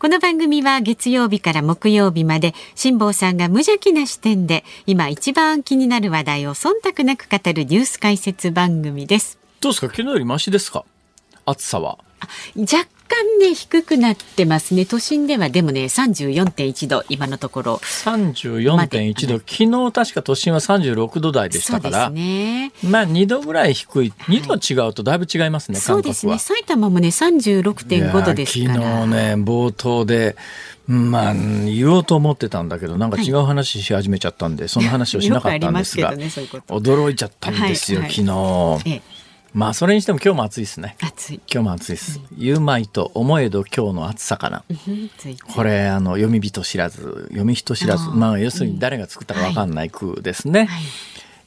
この番組は月曜日から木曜日まで辛坊さんが無邪気な視点で今一番気になる話題を忖度なく語るニュース解説番組です。どうですか？昨日よりマシですか？暑さは。若干ね低くなってますね。都心ではでもね34.1度今のところ。34.1度。昨日確か都心は36度台でしたから。ね。まあ2度ぐらい低い。2度違うとだいぶ違いますね、はい、そうですね。埼玉もね36.5度ですから。昨日ね冒頭でまあ、言おうと思ってたんだけど、なんか違う話し始めちゃったんで、はい、その話をしなかったんですが、ね、うう驚いちゃったんですよ、はいはい、昨日。ええまあそれにしても今日も暑いですね。暑い。今日も暑いです。言うまいと思えど今日の暑さかな。これあの読み人知らず、読み人知らず、まあ要するに誰が作ったかわかんない句ですね。はい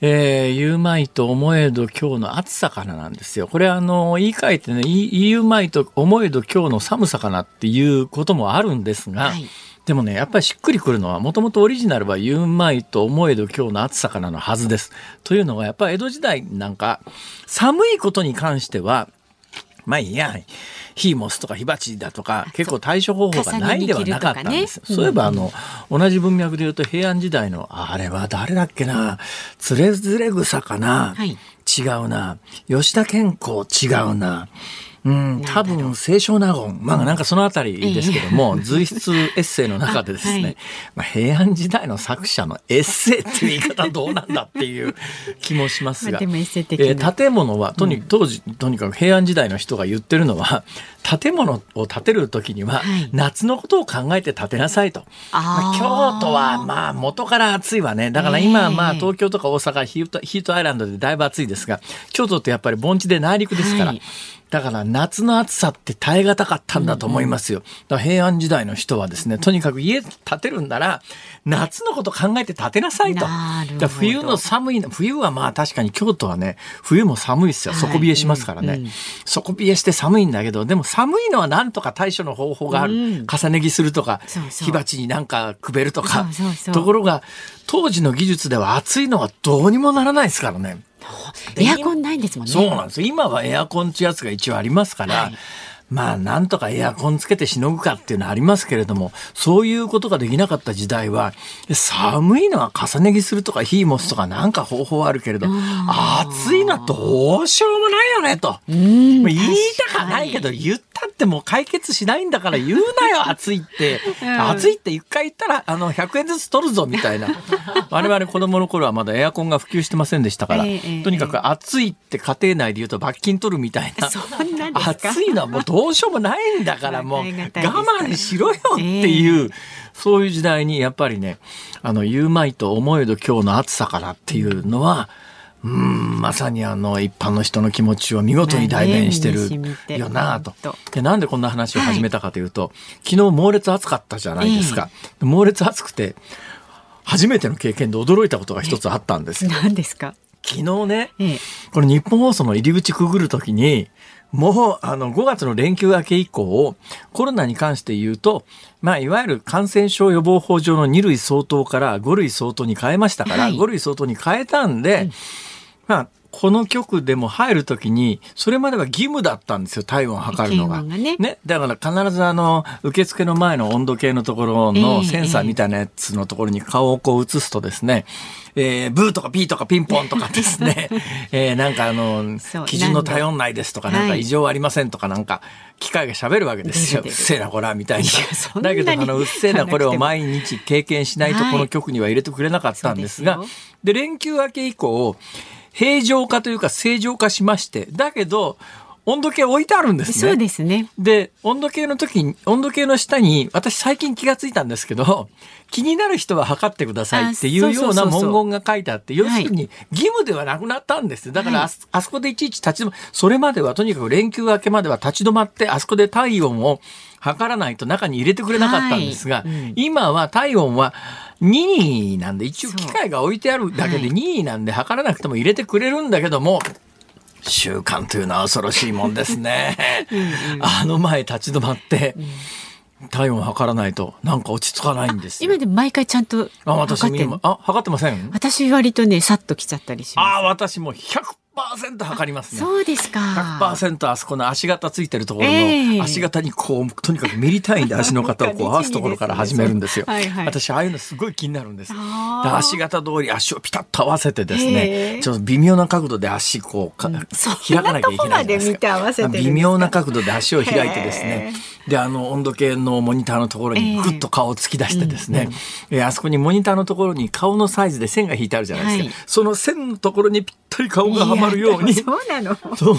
えー、言うまいと思えど今日の暑さかななんですよ。これあの、言い換えてね、言うまいと思えど今日の寒さかなっていうこともあるんですが、はいでもね、やっぱりしっくりくるのは、もともとオリジナルは言うまいと思えど今日の暑さからのはずです。というのは、やっぱり江戸時代なんか、寒いことに関しては、まあいいや、火モスとか火鉢だとか、結構対処方法がないではなかったんです。ね、そういえば、あの、同じ文脈で言うと平安時代の、あれは誰だっけな、つれづれ草かな、はい、違うな、吉田健康違うな、うん、多分清少納言、まあなんかそのあたりですけども、随筆エッセイの中でですね、はい、まあ、平安時代の作者のエッセイっていう言い方どうなんだっていう気もしますが、えー、建物はとに当時とにかく平安時代の人が言ってるのは建物を建てる時には夏のことを考えて建てなさいと、まあ、京都はまあ元から暑いわね。だから今まあ東京とか大阪ヒートヒートアイランドでだいぶ暑いですが京都ってやっぱり盆地で内陸ですから、はいだから夏の暑さって耐え難かったんだと思いますよ。だから平安時代の人はですね、とにかく家建てるんなら、夏のこと考えて建てなさいと。冬の寒い、冬はまあ確かに京都はね、冬も寒いですよ。底冷えしますからね。はいうんうん、底冷えして寒いんだけど、でも寒いのはなんとか対処の方法がある。うん、重ね着するとか火鉢になんかくべるとか。ところが、当時の技術では暑いのはどうにもならないですからね。エアコンないんですもんね。そうなんです。今はエアコンってやつが一応ありますから、はい、まあ、なんとかエアコンつけてしのぐかっていうのはありますけれども、そういうことができなかった時代は、寒いのは重ね着するとか火持つとかなんか方法あるけれど、暑いのはどうしようもないよねと。言いたかないけど、言ったってもう解決しないんだから言うなよ、暑いって。暑いって一回言ったら、あの、100円ずつ取るぞ、みたいな。我々子供の頃はまだエアコンが普及してませんでしたから、とにかく暑いって家庭内で言うと罰金取るみたいな。暑いのはもうどうしようもないんだからもう我慢しろよっていう、そういう時代にやっぱりね、あの、言うまいと思えど今日の暑さからっていうのは、うん、まさにあの一般の人の気持ちを見事に代弁してるよなと。で、なんでこんな話を始めたかというと、はい、昨日猛烈暑かったじゃないですか。えー、猛烈暑くて、初めての経験で驚いたことが一つあったんです何ですか？昨日ね、えこれ日本放送の入り口くぐるときに、もう、あの、5月の連休明け以降、コロナに関して言うと、まあ、いわゆる感染症予防法上の2類相当から5類相当に変えましたから、はい、5類相当に変えたんで、うん、まあ、この局でも入るときに、それまでは義務だったんですよ、体温を測るのが。ね、ね。だから必ずあの、受付の前の温度計のところのセンサーみたいなやつのところに顔をこう映すとですね、えー、ブーとかピーとかピンポンとかですね、えー、なんかあの、基準の体温内ですとか、なんか異常ありませんとか、なんか、機械が喋るわけですよ。うっせえなこら、みたいな。だけど、あの、うっせえなこれを毎日経験しないとこの局には入れてくれなかったんですが、で連休明け以降、平常化というか正常化しまして、だけど、温度計置いてあるんですね。そうですね。で、温度計の時に、温度計の下に、私最近気がついたんですけど、気になる人は測ってくださいっていうような文言が書いてあって、要するに義務ではなくなったんです。だからあ、あそこでいちいち立ち止ま、それまではとにかく連休明けまでは立ち止まって、あそこで体温を測らないと中に入れてくれなかったんですが、はい。うん、今は体温は任意なんで、一応機械が置いてあるだけで任意なんで測らなくても入れてくれるんだけども、習慣というのは恐ろしいもんですね。うんうん、あの前立ち止まって、体温測らないとなんか落ち着かないんです今でも毎回ちゃんと測ってあ測ってません？私割とねさっと来ちゃったりします。あ私も100 100%測りますね。そうですか。100%あそこの足型ついてるところの足型にこう、とにかくミリ単位で 足の型をこう合わすところから始めるんですよ。はいはい、私ああいうのすごい気になるんです。足型通り足をピタッと合わせてですね、ちょっと微妙な角度で足こうか、うん、開かなきゃいけないですか。微妙な角度で足を開いてですね、であの温度計のモニターのところにぐっと顔を突き出してですね、えー、うん、あそこにモニターのところに顔のサイズで線が引いてあるじゃないですか。はい、その線のところにぴったり顔がはまるように。そうなのそう。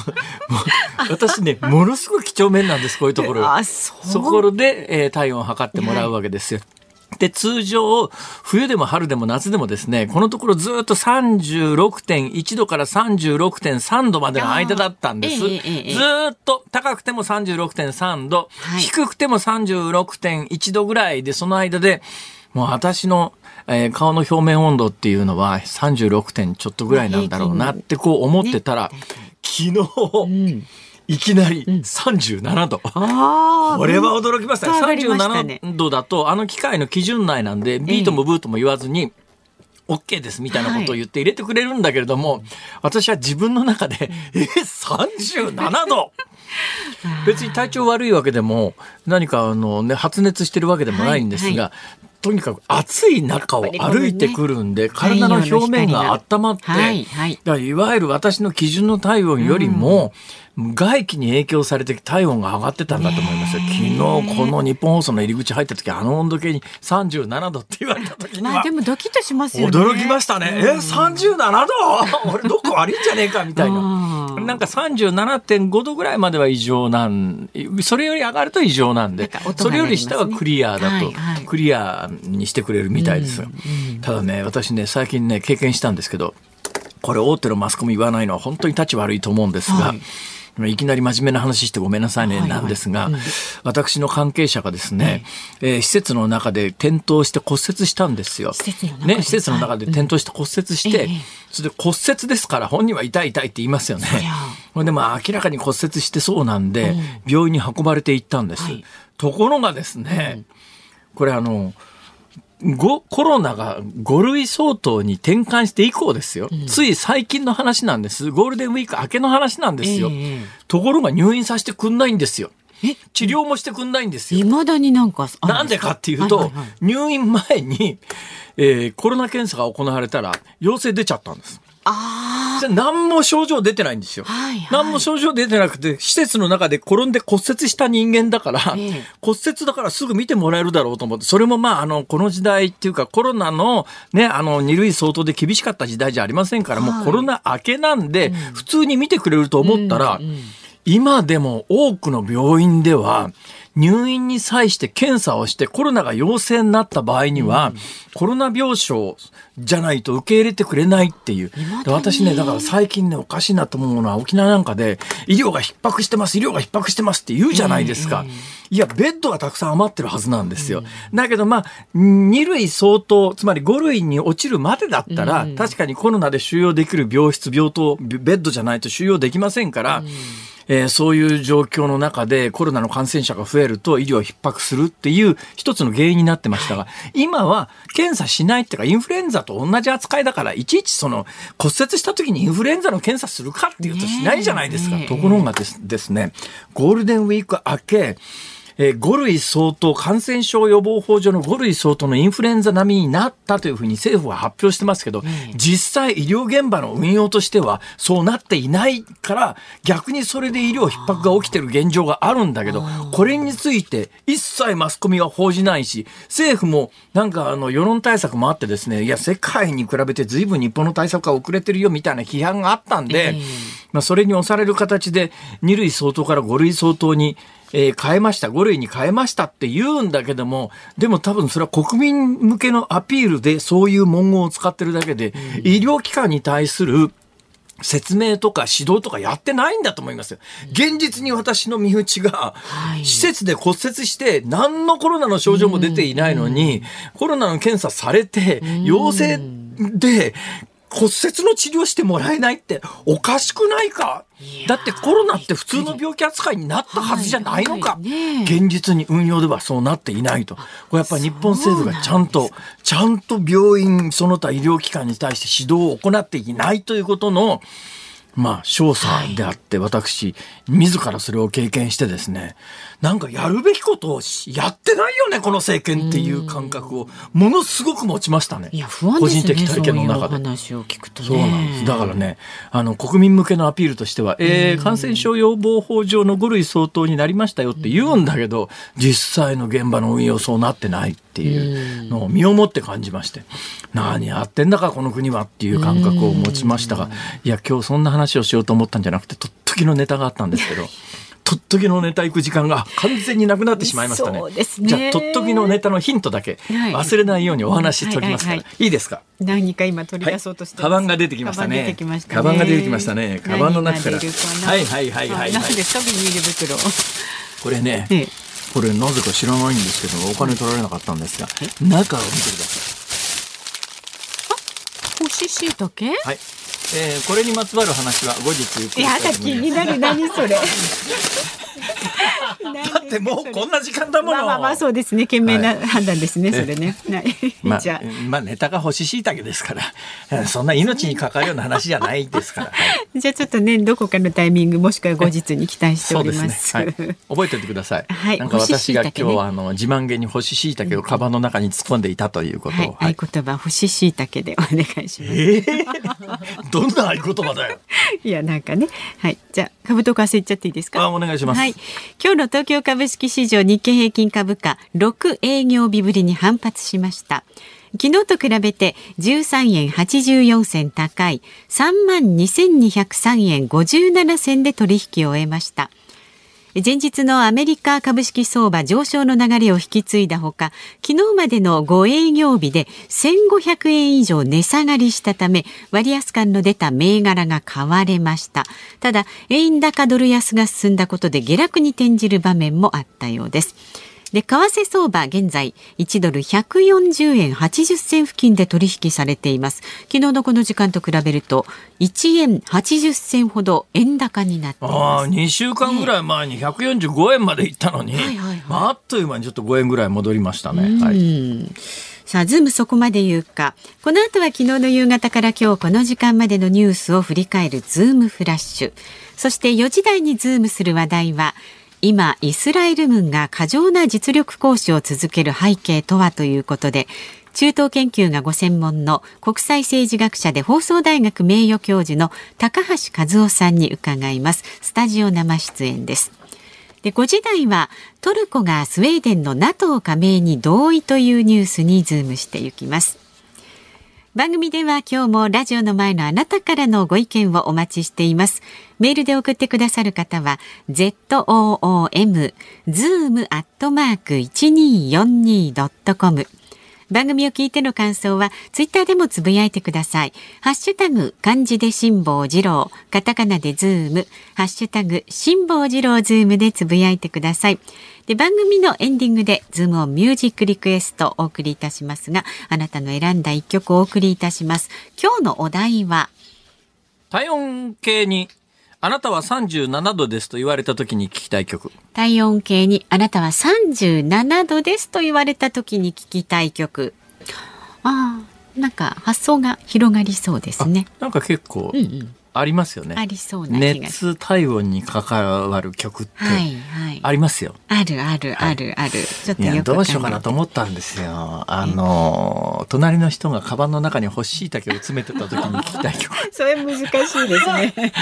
私ね、ものすごい几帳面なんです、こういうところ。あ、そう？そこで、えー、体温を測ってもらうわけですよ。はいで、通常、冬でも春でも夏でもですね、このところずっと36.1度から36.3度までの間だったんです。ずっと高くても36.3度、はい、低くても36.1度ぐらいで、その間で、もう私のえー、顔の表面温度っていうのは36点ちょっとぐらいなんだろうなってこう思ってたら、昨日、うん。いきなり37度。うん、これは驚きましたね。37度だと、あの機械の基準内なんで、ビートもブートも言わずに、OK ですみたいなことを言って入れてくれるんだけれども、はい、私は自分の中で、え、37度！別に体調悪いわけでも、何かあのね、発熱してるわけでもないんですが、はいはいとにかく暑い中を歩いてくるんで、体の表面が温まって、いわゆる私の基準の体温よりも、外気に影響されて体温が上がってたんだと思いますよ。昨日この日本放送の入り口入った時あの温度計に37度って言われた時には。まあでもドキッとしますよね。驚きましたね。え、37度？俺どこ悪いんじゃねえかみたいな。なんか37.5度ぐらいまでは異常なん、それより上がると異常なんで、それより下はクリアだと、クリアにしてくれるみたいですよ。ただね、私ね、最近ね、経験したんですけど、これ大手のマスコミ言わないのは本当に立ち悪いと思うんですが、はいいきなり真面目な話してごめんなさいね、なんですが、私の関係者がですね、え施設の中で転倒して骨折したんですよ。ね、施設の中で転倒して骨折して、それで骨折ですから本人は痛い痛いって言いますよね。でも明らかに骨折してそうなんで、病院に運ばれていったんです。ところがですね、これあの、コロナが5類相当に転換して以降ですよ、うん、つい最近の話なんです。ゴールデンウィーク明けの話なんですよ。えー、ところが入院させてくんないんですよ。治療もしてくんないんですよ。未だになんかなんでかっていうと、はいはいはい、入院前に、えー、コロナ検査が行われたら陽性出ちゃったんです。ああ。何も症状出てないんですよ。はいはい、何も症状出てなくて、施設の中で転んで骨折した人間だから、え骨折だからすぐ見てもらえるだろうと思って、それもまあ、あの、この時代っていうかコロナのね、あの、二類相当で厳しかった時代じゃありませんから、はい、もうコロナ明けなんで、普通に見てくれると思ったら、うんうん。今でも多くの病院では、入院に際して検査をしてコロナが陽性になった場合には、コロナ病床じゃないと受け入れてくれないっていう。私ね、だから最近ね、おかしいなと思うのは、沖縄なんかで、医療が逼迫してます、医療が逼迫してますって言うじゃないですか。いや、ベッドがたくさん余ってるはずなんですよ。だけど、まあ、2類相当、つまり5類に落ちるまでだったら、確かにコロナで収容できる病室、病棟、ベッドじゃないと収容できませんから、えー、そういう状況の中でコロナの感染者が増えると医療逼迫するっていう一つの原因になってましたが、今は検査しないっていうかインフルエンザと同じ扱いだから、いちいちその骨折した時にインフルエンザの検査するかっていうとしないじゃないですか。ところがですですね、ゴールデンウィーク明け、えー、5類相当、感染症予防法上の5類相当のインフルエンザ並みになったというふうに政府は発表してますけど、実際医療現場の運用としてはそうなっていないから、逆にそれで医療逼迫が起きてる現状があるんだけど、これについて一切マスコミは報じないし、政府もなんかあの世論対策もあってですね、いや、世界に比べて随分日本の対策が遅れてるよみたいな批判があったんで、まあ、それに押される形で2類相当から5類相当に、えー、変えました、5類に変えましたって言うんだけども、でも多分それは国民向けのアピールでそういう文言を使ってるだけで、医療機関に対する説明とか指導とかやってないんだと思いますよ。現実に私の身内が、施設で骨折して、何のコロナの症状も出ていないのに、コロナの検査されて、陽性で、骨折の治療してもらえないっておかしくないか？だってコロナって普通の病気扱いになったはずじゃないのか、はい。ね、現実に運用ではそうなっていないと。これやっぱり日本政府がちゃんと、ちゃんと病院、その他医療機関に対して指導を行っていないということの、まあ、少佐であって、私、自らそれを経験してですね、なんかやるべきことをやってないよね、この政権っていう感覚を、ものすごく持ちましたね。いや、不安ですね。個人的体験の中で。話を聞くと、ね、そうなんです。だからね、あの、国民向けのアピールとしては、えー、感染症予防法上の5類相当になりましたよって言うんだけど、実際の現場の運用そうなってないっていうのを身をもって感じまして、何やってんだか、この国はっていう感覚を持ちましたが、いや、今日そんな話をしようと思ったんじゃなくて、とっときのネタがあったんですけど、とっときのネタ行く時間が完全になくなってしまいましたね。ね。じゃあ、とっときのネタのヒントだけ忘れないようにお話ししておきますから、はいはいはい、いいですか？何か今取り出そうとして、はい、カバンが出てきましたね。カバンが出てきましたね。カバンの中から。はいはいはいはい、はい。これね、ええ、これなぜか知らないんですけどお金取られなかったんですが、中を見てください。あ、干し椎茸？はい。えー、これにまつわる話は後日ゆっくりやだ気になる何それ だってもうこんな時間だもの。まあまあまあそうですね。賢明な判断ですね。はい、それね。はい。まあ、じゃあ、まあネタが干し椎茸ですから、そんな命に関わるような話じゃないですから。はい、じゃあちょっとねどこかのタイミングもしくは後日に期待しております。すねはい、覚えておいてください。はい。なんか私が今日はあの自慢げに干し椎茸をカバンの中に突っ込んでいたということを。はい。合言葉干し椎茸でお願いします。えー、ど んな合言葉だよ。いやなんかね。はい。じゃあ株と為替いっちゃっていいですか？あお願いします。はい。今日の東京株式市場日経平均株価6営業日ぶりに反発しました。昨日と比べて13円84銭高い3万2203円57銭で取引を終えました。前日のアメリカ株式相場上昇の流れを引き継いだほか昨日までの5営業日で1500円以上値下がりしたため割安感の出た銘柄が買われました。ただ円高ドル安が進んだことで下落に転じる場面もあったようです。で為替相場現在1ドル140円80銭付近で取引されています昨日のこの時間と比べると1円80銭ほど円高になっていますああ2週間ぐらい前に145円までいったのに、はいはいはい、あっという間にちょっと5円ぐらい戻りましたね。はい、さあ、ズームそこまで言うか。この後は昨日の夕方から今日この時間までのニュースを振り返るズームフラッシュ。そして4時台にズームする話題は、今イスラエル軍が過剰な実力行使を続ける背景とはということで中東研究がご専門の国際政治学者で放送大学名誉教授の高橋和夫さんに伺います。スタジオ生出演です。で5時台はトルコがスウェーデンの NATO 加盟に同意というニュースにズームしていきます。番組では今日もラジオの前のあなたからのご意見をお待ちしています。メールで送ってくださる方は zoom zoom アットマーク 1242.com 番組を聞いての感想はツイッターでもつぶやいてください。ハッシュタグ漢字で辛坊治郎、カタカナでズーム、ハッシュタグ辛坊治郎ズームでつぶやいてください。で番組のエンディングでズームオンミュージックリクエストお送りいたしますが、あなたの選んだ一曲をお送りいたします。今日のお題は？体温計にあなたは37度ですと言われた時に聞きたい曲。体温計にあなたは37度ですと言われた時に聞きたい曲。ああ、なんか発想が広がりそうですね。なんか結構、うんうんありますよね。ありそうな熱体温に関わる曲ってありますよ。はいはい、あるあるあるある。ちょっとよどうしようかなと思ったんですよ。あの隣の人がカバンの中に干しいたけを詰めてた時に聞きたい曲。それ難しいですね。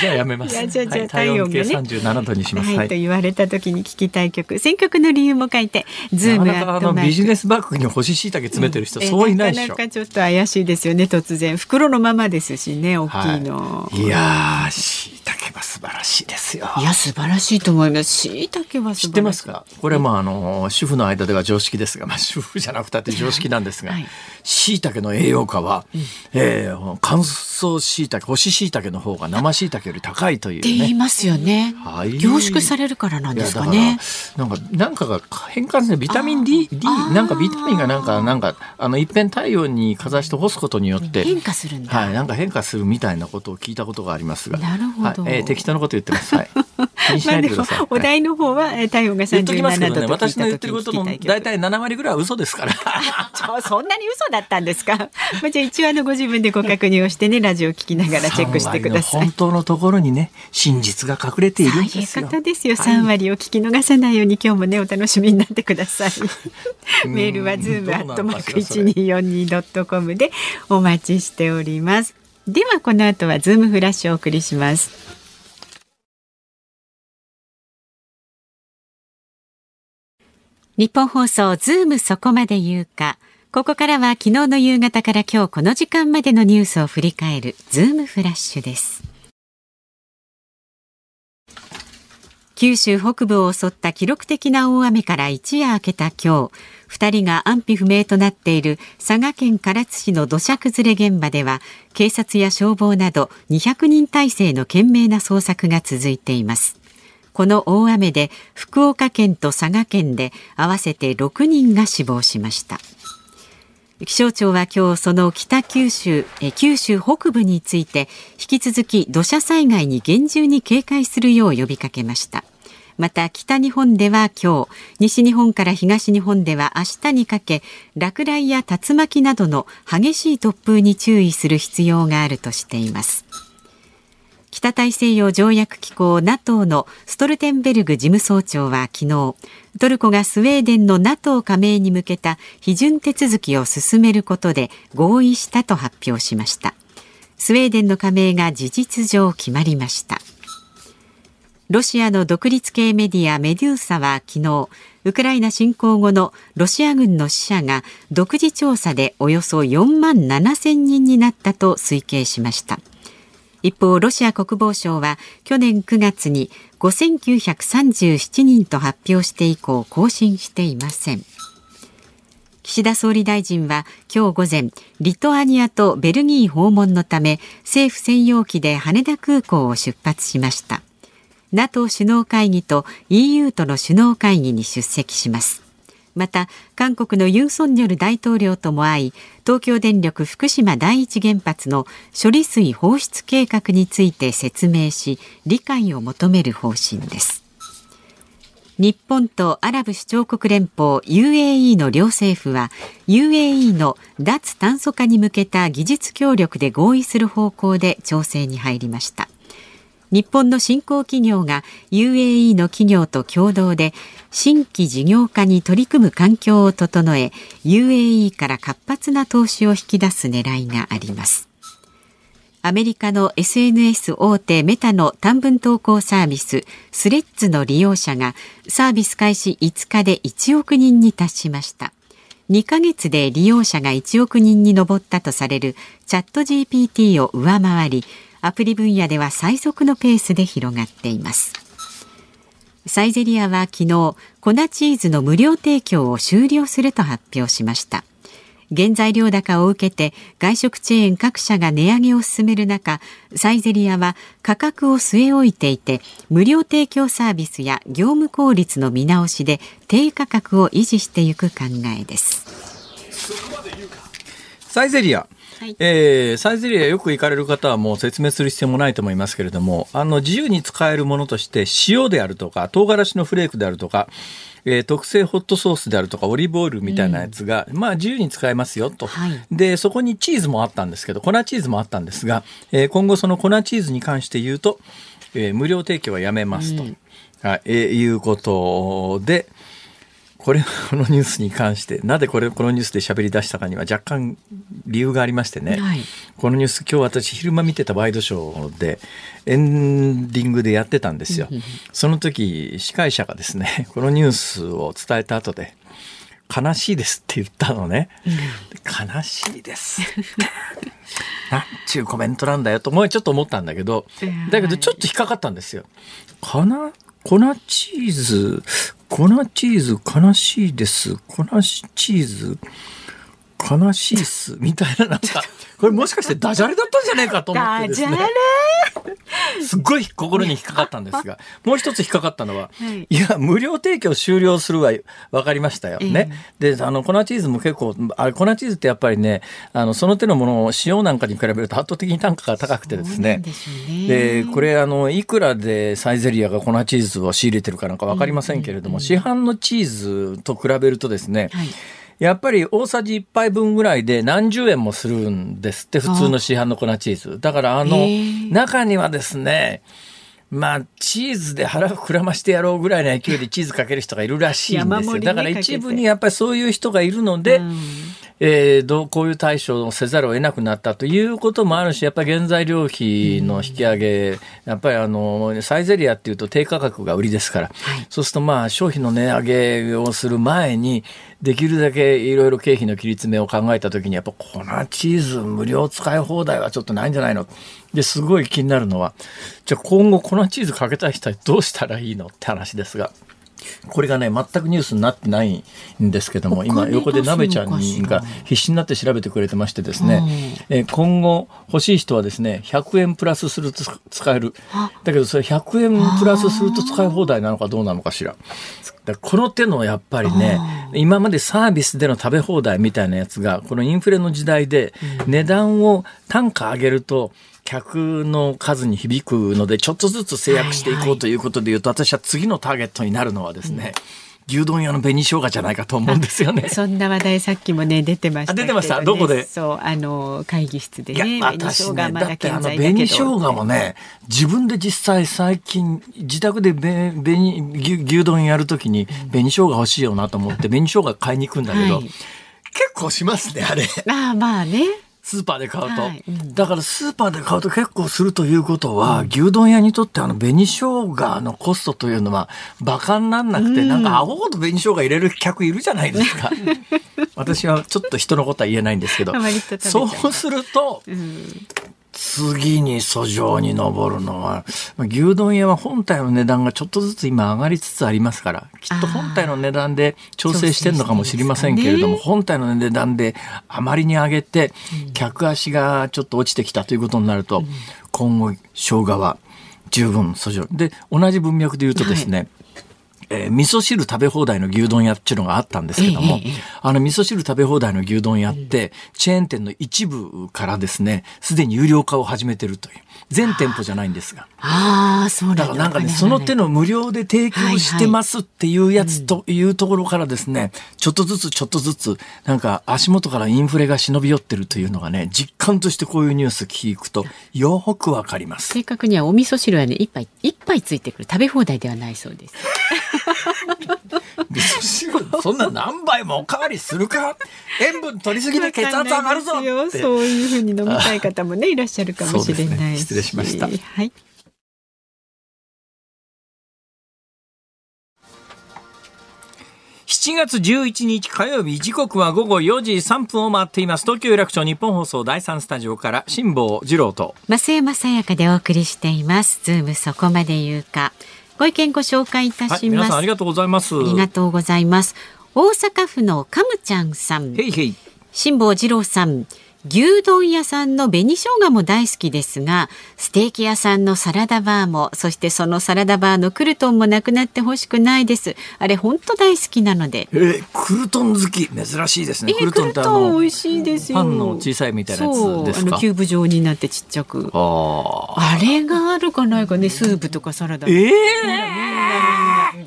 じゃあやめます。じゃあじゃあ、はい、体温がね37度にします。はい、と言われた時に聞きたい曲、選曲の理由も書いて、ズームあのビジネスバッグに干し椎茸詰めてる人、うん、そういないでしょ。なかなかちょっと怪しいですよね。突然袋のままですしね、大きいの。はい、いやー、椎茸は素晴らしいですよ。いや素晴らしいと思います。椎茸は知ってますか？これはまああの主婦の間では常識ですが、まあ主婦じゃなくたって常識なんですが、椎茸の栄養価は、うん、えー、乾燥椎茸、干し椎茸の方が生椎茸より高いという、ね、って言いますよね。はい、凝縮されるからなんですかね。なんかなんかが変換するビタミン D、D なんかビタミンがなんかなんかあの一遍太陽にかざして干すことによって変化するんだ。はい、なんか変化するみたいなことを聞いたことがありますが、なるほど。はい、えー、適当なこと言ってます。はい。気にしないでください。お題の方は体温が37度と、ね、私の言ってることの大体7割ぐらいは嘘ですから。そんなに嘘だったんですか？まあじゃあ一応あのご自分でご確認をしてねラジオ聞きながらチェックしてください。本当のところにね真実が隠れているんですよ。そういうことですよ。3割を聞き逃さないように今日もねお楽しみになってください。メールはズームアットマーク一二四二ドットコムでお待ちしております。ではこの後はズームフラッシュをお送りします。日本放送ズームそこまで言うか。ここからは昨日の夕方から今日この時間までのニュースを振り返るズームフラッシュです。九州北部を襲った記録的な大雨から一夜明けた今日、二人が安否不明となっている佐賀県唐津市の土砂崩れ現場では、警察や消防など200人体制の懸命な捜索が続いています。この大雨で福岡県と佐賀県で合わせて6人が死亡しました。気象庁は今日その北九州九州北部について引き続き土砂災害に厳重に警戒するよう呼びかけました。また北日本では今日西日本から東日本では明日にかけ落雷や竜巻などの激しい突風に注意する必要があるとしています。北大西洋条約機構 NATO のストルテンベルグ事務総長は昨日トルコがスウェーデンの NATO 加盟に向けた批准手続きを進めることで合意したと発表しました。スウェーデンの加盟が事実上決まりました。ロシアの独立系メディアメデューサは昨日ウクライナ侵攻後のロシア軍の死者が独自調査でおよそ4万7千人になったと推計しました。一方ロシア国防省は去年9月に5937人と発表して以降更新していません。岸田総理大臣は今日午前リトアニアとベルギー訪問のため政府専用機で羽田空港を出発しました。NATO 首脳会議と EU との首脳会議に出席します。また韓国のユン・ソンニョル大統領とも会い東京電力福島第一原発の処理水放出計画について説明し理解を求める方針です。日本とアラブ首長国連邦 UAE の両政府は UAE の脱炭素化に向けた技術協力で合意する方向で調整に入りました。日本の新興企業が UAE の企業と共同で新規事業化に取り組む環境を整え UAE から活発な投資を引き出す狙いがあります。アメリカの SNS 大手メタの短文投稿サービススレッズの利用者がサービス開始5日で1億人に達しました。2ヶ月で利用者が1億人に上ったとされるチャット GPT を上回りアプリ分野では最速のペースで広がっています。サイゼリアは昨日粉チーズの無料提供を終了すると発表しました。原材料高を受けて外食チェーン各社が値上げを進める中サイゼリアは価格を据え置いていて無料提供サービスや業務効率の見直しで低価格を維持していく考えです。サイゼリアはい、えー、サイゼリアよく行かれる方はもう説明する必要もないと思いますけれども、あの、自由に使えるものとして、塩であるとか、唐辛子のフレークであるとか、えー、特製ホットソースであるとかオリーブオイルみたいなやつが、うん、まあ自由に使えますよと、はい、でそこにチーズもあったんですけど粉チーズもあったんですが、えー、今後その粉チーズに関して言うと、えー、無料提供はやめますと、うん、はい。えー、いうことでこれこのニュースに関してなぜこれこのニュースで喋り出したかには若干理由がありましてね、はい、このニュース今日私昼間見てたワイドショーでエンディングでやってたんですよ。その時司会者がですねこのニュースを伝えた後で悲しいですって言ったのね。うん、悲しいです。なんちゅうコメントなんだよと思いちょっと思ったんだけど、だけどちょっと引っかかったんですよ。かな？粉チーズ、粉チーズ悲しいです。粉チーズ？悲しいっす。みたいななんか。これもしかしてダジャレだったんじゃないかと思ってですね。ダジャレ？すっごい心に引っかかったんですが、もう一つ引っかかったのは、はい、いや、無料提供終了するは分かりましたよ。ね。で、あの、粉チーズも結構、あれ、粉チーズってやっぱりね、あの、その手のものを塩なんかに比べると圧倒的に単価が高くてですね。で、ね、これ、あの、いくらでサイゼリアが粉チーズを仕入れてるかなんか分かりませんけれども、市販のチーズと比べるとですね、はいやっぱり大さじ1杯分ぐらいで何十円もするんですって、普通の市販の粉チーズ。だからあの、中にはですね、まあ、チーズで腹を膨らましてやろうぐらいの勢いでチーズかける人がいるらしいんですよ。だから一部にやっぱりそういう人がいるので、うん。えー、どうこういう対処をせざるを得なくなったということもあるし、やっぱり原材料費の引き上げ、やっぱりあのサイゼリアっていうと低価格が売りですから、はい、そうするとまあ消費の値上げをする前に、できるだけいろいろ経費の切り詰めを考えた時に、やっぱ粉チーズ無料使い放題はちょっとないんじゃないの？ですごい気になるのは、じゃあ今後粉チーズかけたい人はどうしたらいいの？って話ですが。これがね、全くニュースになってないんですけども、今、横でなべちゃんが必死になって調べてくれてましてですね、え今後欲しい人はですね、100円プラスすると使える。だけど、それ100円プラスすると使い放題なのかどうなのかしら。この手のやっぱりね、今までサービスでの食べ放題みたいなやつが、このインフレの時代で値段を単価上げると、客の数に響くので、ちょっとずつ制約していこうということでいうと、はいはい、私は次のターゲットになるのはですね、うん、牛丼屋の紅生姜じゃないかと思うんですよね。そんな話題さっきもね出てました、ね、出てました。どこで？そうあの会議室でね。私ねだってあの紅生姜もね自分で実際最近自宅でべ紅牛牛丼やるときに紅生姜欲しいよなと思って 紅生姜買いに行くんだけど、はい、結構しますねあれ。ああまあね。スーパーで買うと、はい。うん、だからスーパーで買うと結構するということは、うん、牛丼屋にとってあの紅生姜のコストというのは馬鹿になんなくて、うん、なんかアホほど紅生姜入れる客いるじゃないですか。私はちょっと人のことは言えないんですけど。そうすると、次に訴状に上るのは、牛丼屋は本体の値段がちょっとずつ今上がりつつありますから、きっと本体の値段で調整してるのかもしれませんけれども、ね、本体の値段であまりに上げて、客足がちょっと落ちてきたということになると、うん、今後、生姜は十分訴状。で、同じ文脈で言うとですね、はいえー、味噌汁食べ放題の牛丼屋っていうのがあったんですけども、ええ、あの味噌汁食べ放題の牛丼屋って、チェーン店の一部からですね、すでに有料化を始めてるという。全店舗じゃないんですが。ああ、そうだからなんかね、その手の無料で提供してますっていうやつというところからですね、ちょっとずつちょっとずつ、なんか足元からインフレが忍び寄ってるというのがね、実感としてこういうニュース聞くとよくわかります。正確にはお味噌汁はね、一杯、一杯ついてくる食べ放題ではないそうです。そんな何杯もおかわりするか？塩分取りすぎで血圧上がるぞそういうふうに飲みたい方もねいらっしゃるかもしれない、ね、失礼しました。はい。7月11日火曜日時刻は午後4時3分を回っています。東京有楽町日本放送第三スタジオから辛坊治郎と。増山さやかでお送りしています。ズームそこまで言うかご意見ご紹介いたします、はい、皆さんありがとうございます。ありがとうございます。大阪府のカムちゃんさん。へいへい辛坊治郎さん牛丼屋さんの紅生姜も大好きですがステーキ屋さんのサラダバーもそしてそのサラダバーのクルトンもなくなってほしくないです。あれ本当大好きなので。えー、クルトン好き？珍しいですね、えー、クルトンってあの美味しいですよ。パンの小さいみたいなやつですか？あのキューブ状になってちっちゃく。あれがあるかないかねスープとかサラダ。ええ。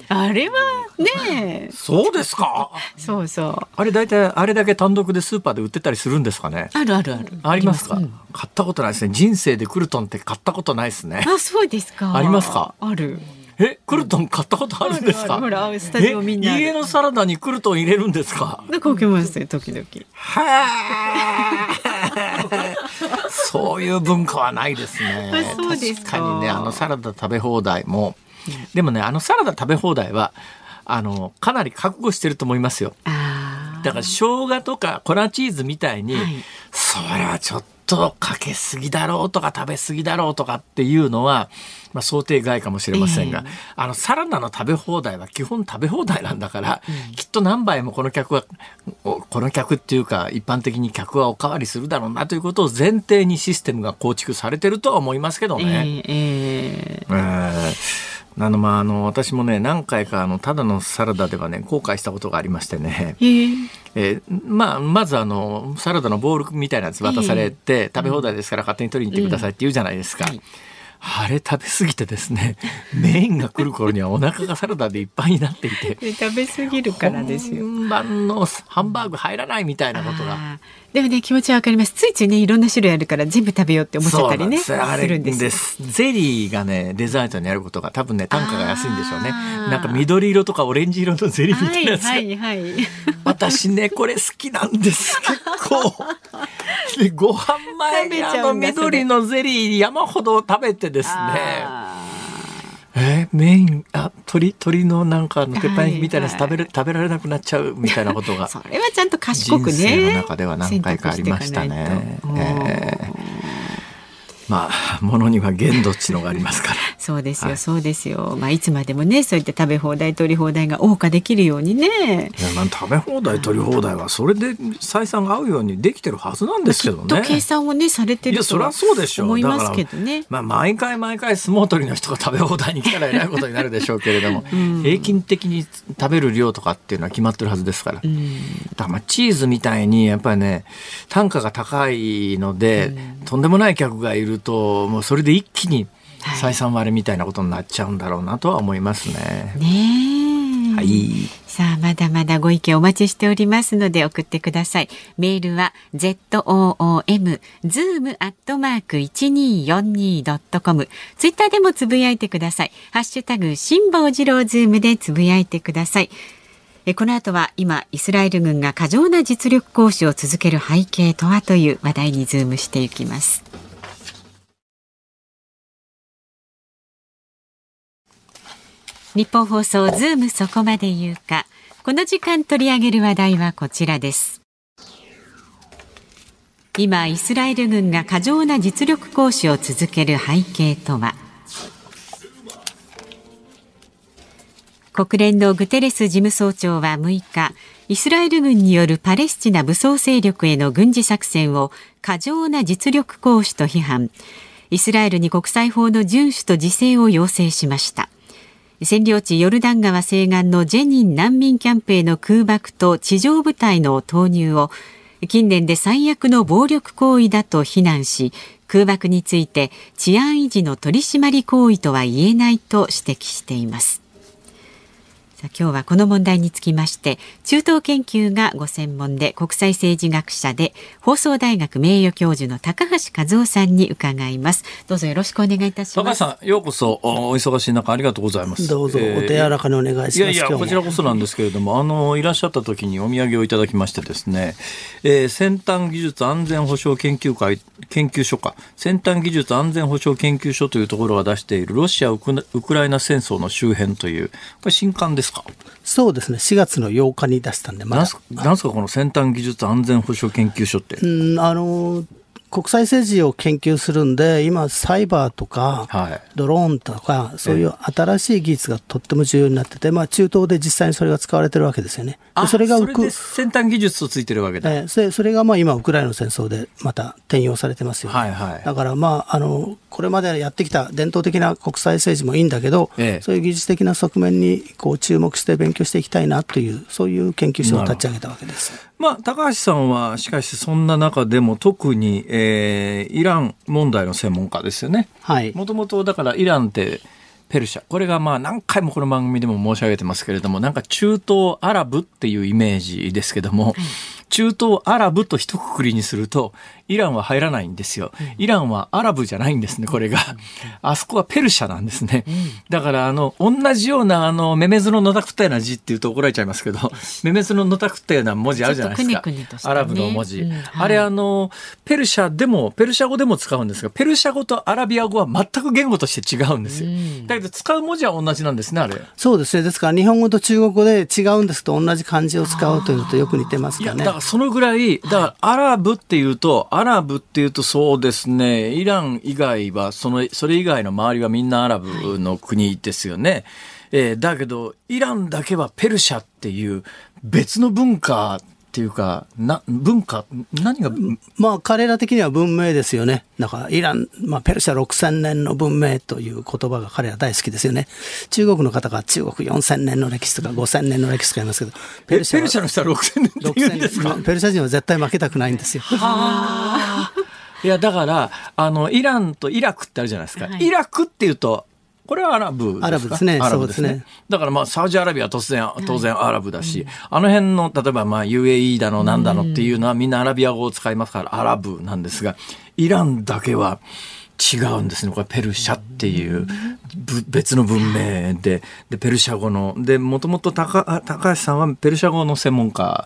ー、あれはねそうですか？そうそう。あれ大体あれだけ単独でスーパーで売ってたりするんですかね？あるあるある。ありますか、うん、買ったことないですね。人生でクルトンって買ったことないですね。あそうですか。ありますか？ある。え、クルトン買ったことあるんですか？ほら、スタジオみんな。家のサラダにクルトン入れるんですか？なんか受けますね、時々。は そういう文化はないですね。確かにね、あのサラダ食べ放題も。でもね、あのサラダ食べ放題は。あのかなり覚悟してると思いますよ。だから生姜とか粉チーズみたいに、はい、それはちょっとかけすぎだろうとか食べすぎだろうとかっていうのは、まあ、想定外かもしれませんが、えー、あのサラダの食べ放題は基本食べ放題なんだから、うん、きっと何杯もこの客はこの客っていうか一般的に客はおかわりするだろうなということを前提にシステムが構築されてるとは思いますけどね。えー、えー、えーあのまああの私もね何回かあのただのサラダではね後悔したことがありましてね、え。ー、えー、まあ、まずあのサラダのボールみたいなやつ渡されて、食べ放題ですから勝手に取りに行ってくださいって言うじゃないですか。うんはい。あれ食べ過ぎてですね メインが来る頃にはお腹がサラダでいっぱいになっていて。食べ過ぎるからですよ。本番のハンバーグ入らないみたいなことがでもね気持ちはわかります。ついついねいろんな種類あるから全部食べようって思っちゃったりねす。るんです。ゼリーがねデザートにあることが多分ね単価が安いんでしょうね。なんか緑色とかオレンジ色のゼリーみたいなやつ、はいはいはい、私ねこれ好きなんです。結構。でご飯前にあの緑のゼリー山ほど食べてですねえメインあ鳥鳥のなんかの鉄板みたいなやつ食べはい、食べられなくなっちゃうみたいなことが。それはちゃんと賢くね。人生の中では何回かありましたね。えーまあ、ものには限度っちのがありますから。そうですよ、はい、そうですよ。まあ、いつまでもね、そういった食べ放題、取り放題が謳歌できるようにね。いや、まあ、食べ放題、取り放題は、それで採算が合うようにできてるはずなんですけどね。計算をね、されてるとは思いますけどね。まあ、毎回毎回相撲取りの人が食べ放題に来たらえらいことになるでしょうけれども、うん、平均的に食べる量とかっていうのは決まってるはずですから。うん、だからまあ、チーズみたいに、やっぱりね、単価が高いので、うん、とんでもない客がいると、もうそれで一気に採算割れみたいなことになっちゃうんだろうなとは思いますね。ねはい。さあ、まだまだご意見お待ちしておりますので送ってください。メールは zoom zoom アットマーク 1242.com ツイッターでもつぶやいてください。ハッシュタグ辛坊治郎ズームでつぶやいてください。えこの後は今イスラエル軍が過剰な実力行使を続ける背景とはという話題にズームしていきます。日本放送ズームそこまで言うか。この時間取り上げる話題はこちらです。今イスラエル軍が過剰な実力行使を続ける背景とは。国連のグテレス事務総長は6日イスラエル軍によるパレスチナ武装勢力への軍事作戦を過剰な実力行使と批判。イスラエルに国際法の遵守と自制を要請しました。占領地ヨルダン川西岸のジェニン難民キャンプへの空爆と地上部隊の投入を近年で最悪の暴力行為だと非難し空爆について治安維持の取り締まり行為とは言えないと指摘しています。今日はこの問題につきまして中東研究がご専門で国際政治学者で放送大学名誉教授の高橋和夫さんに伺います。どうぞよろしくお願いいたします。高橋さんようこそお忙しい中ありがとうございます。どうぞお手柔らかにお願いします、えー、いやいやこちらこそなんですけれどもあのいらっしゃった時にお土産をいただきましてですね、えー、先端技術安全保障研究会研究所か。先端技術安全保障研究所というところが出しているロシアウクライナ戦争の周辺というこれ新刊ですか？そうですね。4月の8日に出したんでまだ。なんすか？この先端技術安全保障研究所って？うんあの国際政治を研究するんで、今、サイバーとか、ドローンとか、そういう新しい技術がとっても重要になってて、まあ、中東で実際にそれが使われてるわけですよね。それがウク先端技術とついてるわけだ。えー、それがまあ今、ウクライナの戦争でまた転用されてますよね。はいはい、だから、まあ、あの、これまでやってきた伝統的な国際政治もいいんだけど、ええ、そういう技術的な側面にこう注目して勉強していきたいなという、そういう研究所を立ち上げたわけです。まあ、高橋さんは、しかしそんな中でも特に、えー、イラン問題の専門家ですよね。はい。もともとだからイランってペルシャ。これがまあ何回もこの番組でも申し上げてますけれども、なんか中東アラブっていうイメージですけども、中東アラブと一括りにすると、イランは入らないんですよ。イランはアラブじゃないんですね、これが。あそこはペルシャなんですね。だから、あの、同じような、あの、メメズののたくったような字って言うと怒られちゃいますけど、メメズののたくったような文字あるじゃないですか。アラブの文字。あれ、あの、ペルシャでも、ペルシャ語でも使うんですが、ペルシャ語とアラビア語は全く言語として違うんですよ。だけど、使う文字は同じなんですね、あれ。そうですね。ですから、日本語と中国語で違うんですと同じ漢字を使うというのとよく似てますかね。だから、そのぐらい、だから、アラブっていうと、アラブっていうとそうですね、イラン以外は、その、それ以外の周りはみんなアラブの国ですよね。はい、えー、だけど、イランだけはペルシャっていう別の文化っていうか、な、文化、何が？まあ、彼ら的には文明ですよね。だから、イラン、まあ、ペルシャ6000年の文明という言葉が彼ら大好きですよね。中国の方が中国4000年の歴史とか5000年の歴史とか言いますけど、ペルシャペルシャの人は6000年って言うんですか？ペルシャ人は絶対負けたくないんですよ。いや、だから、あの、イランとイラクってあるじゃないですか。はい、イラクっていうと、これはアラブアラブですね。そうですね。だからまあ、サウジアラビアは突然、当然アラブだし、あの辺の、例えばまあ、UAE だの、なんだのっていうのはみんなアラビア語を使いますから、アラブなんですが、イランだけは、違うんですね。これペルシャっていう別の文明で、で、ペルシャ語の、で、もともと高橋さんはペルシャ語の専門家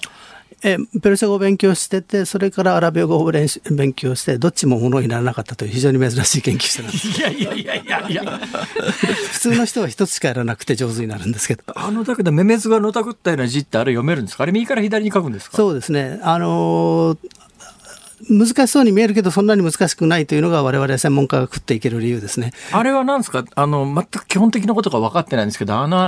えペルシャ語を勉強してて、それからアラビア語を勉強して、どっちもものにならなかったという非常に珍しい研究者なんです。いやいやいやいやいや。普通の人は一つしかやらなくて上手になるんですけど。あの、だけど、メメズがのたくったような字ってあれ読めるんですか？あれ右から左に書くんですか？そうですね。あのー難しそうに見えるけどそんなに難しくないというのが我々専門家が食っていける理由ですね。あれは何ですか？あの全く基本的なことが分かってないんですけどあの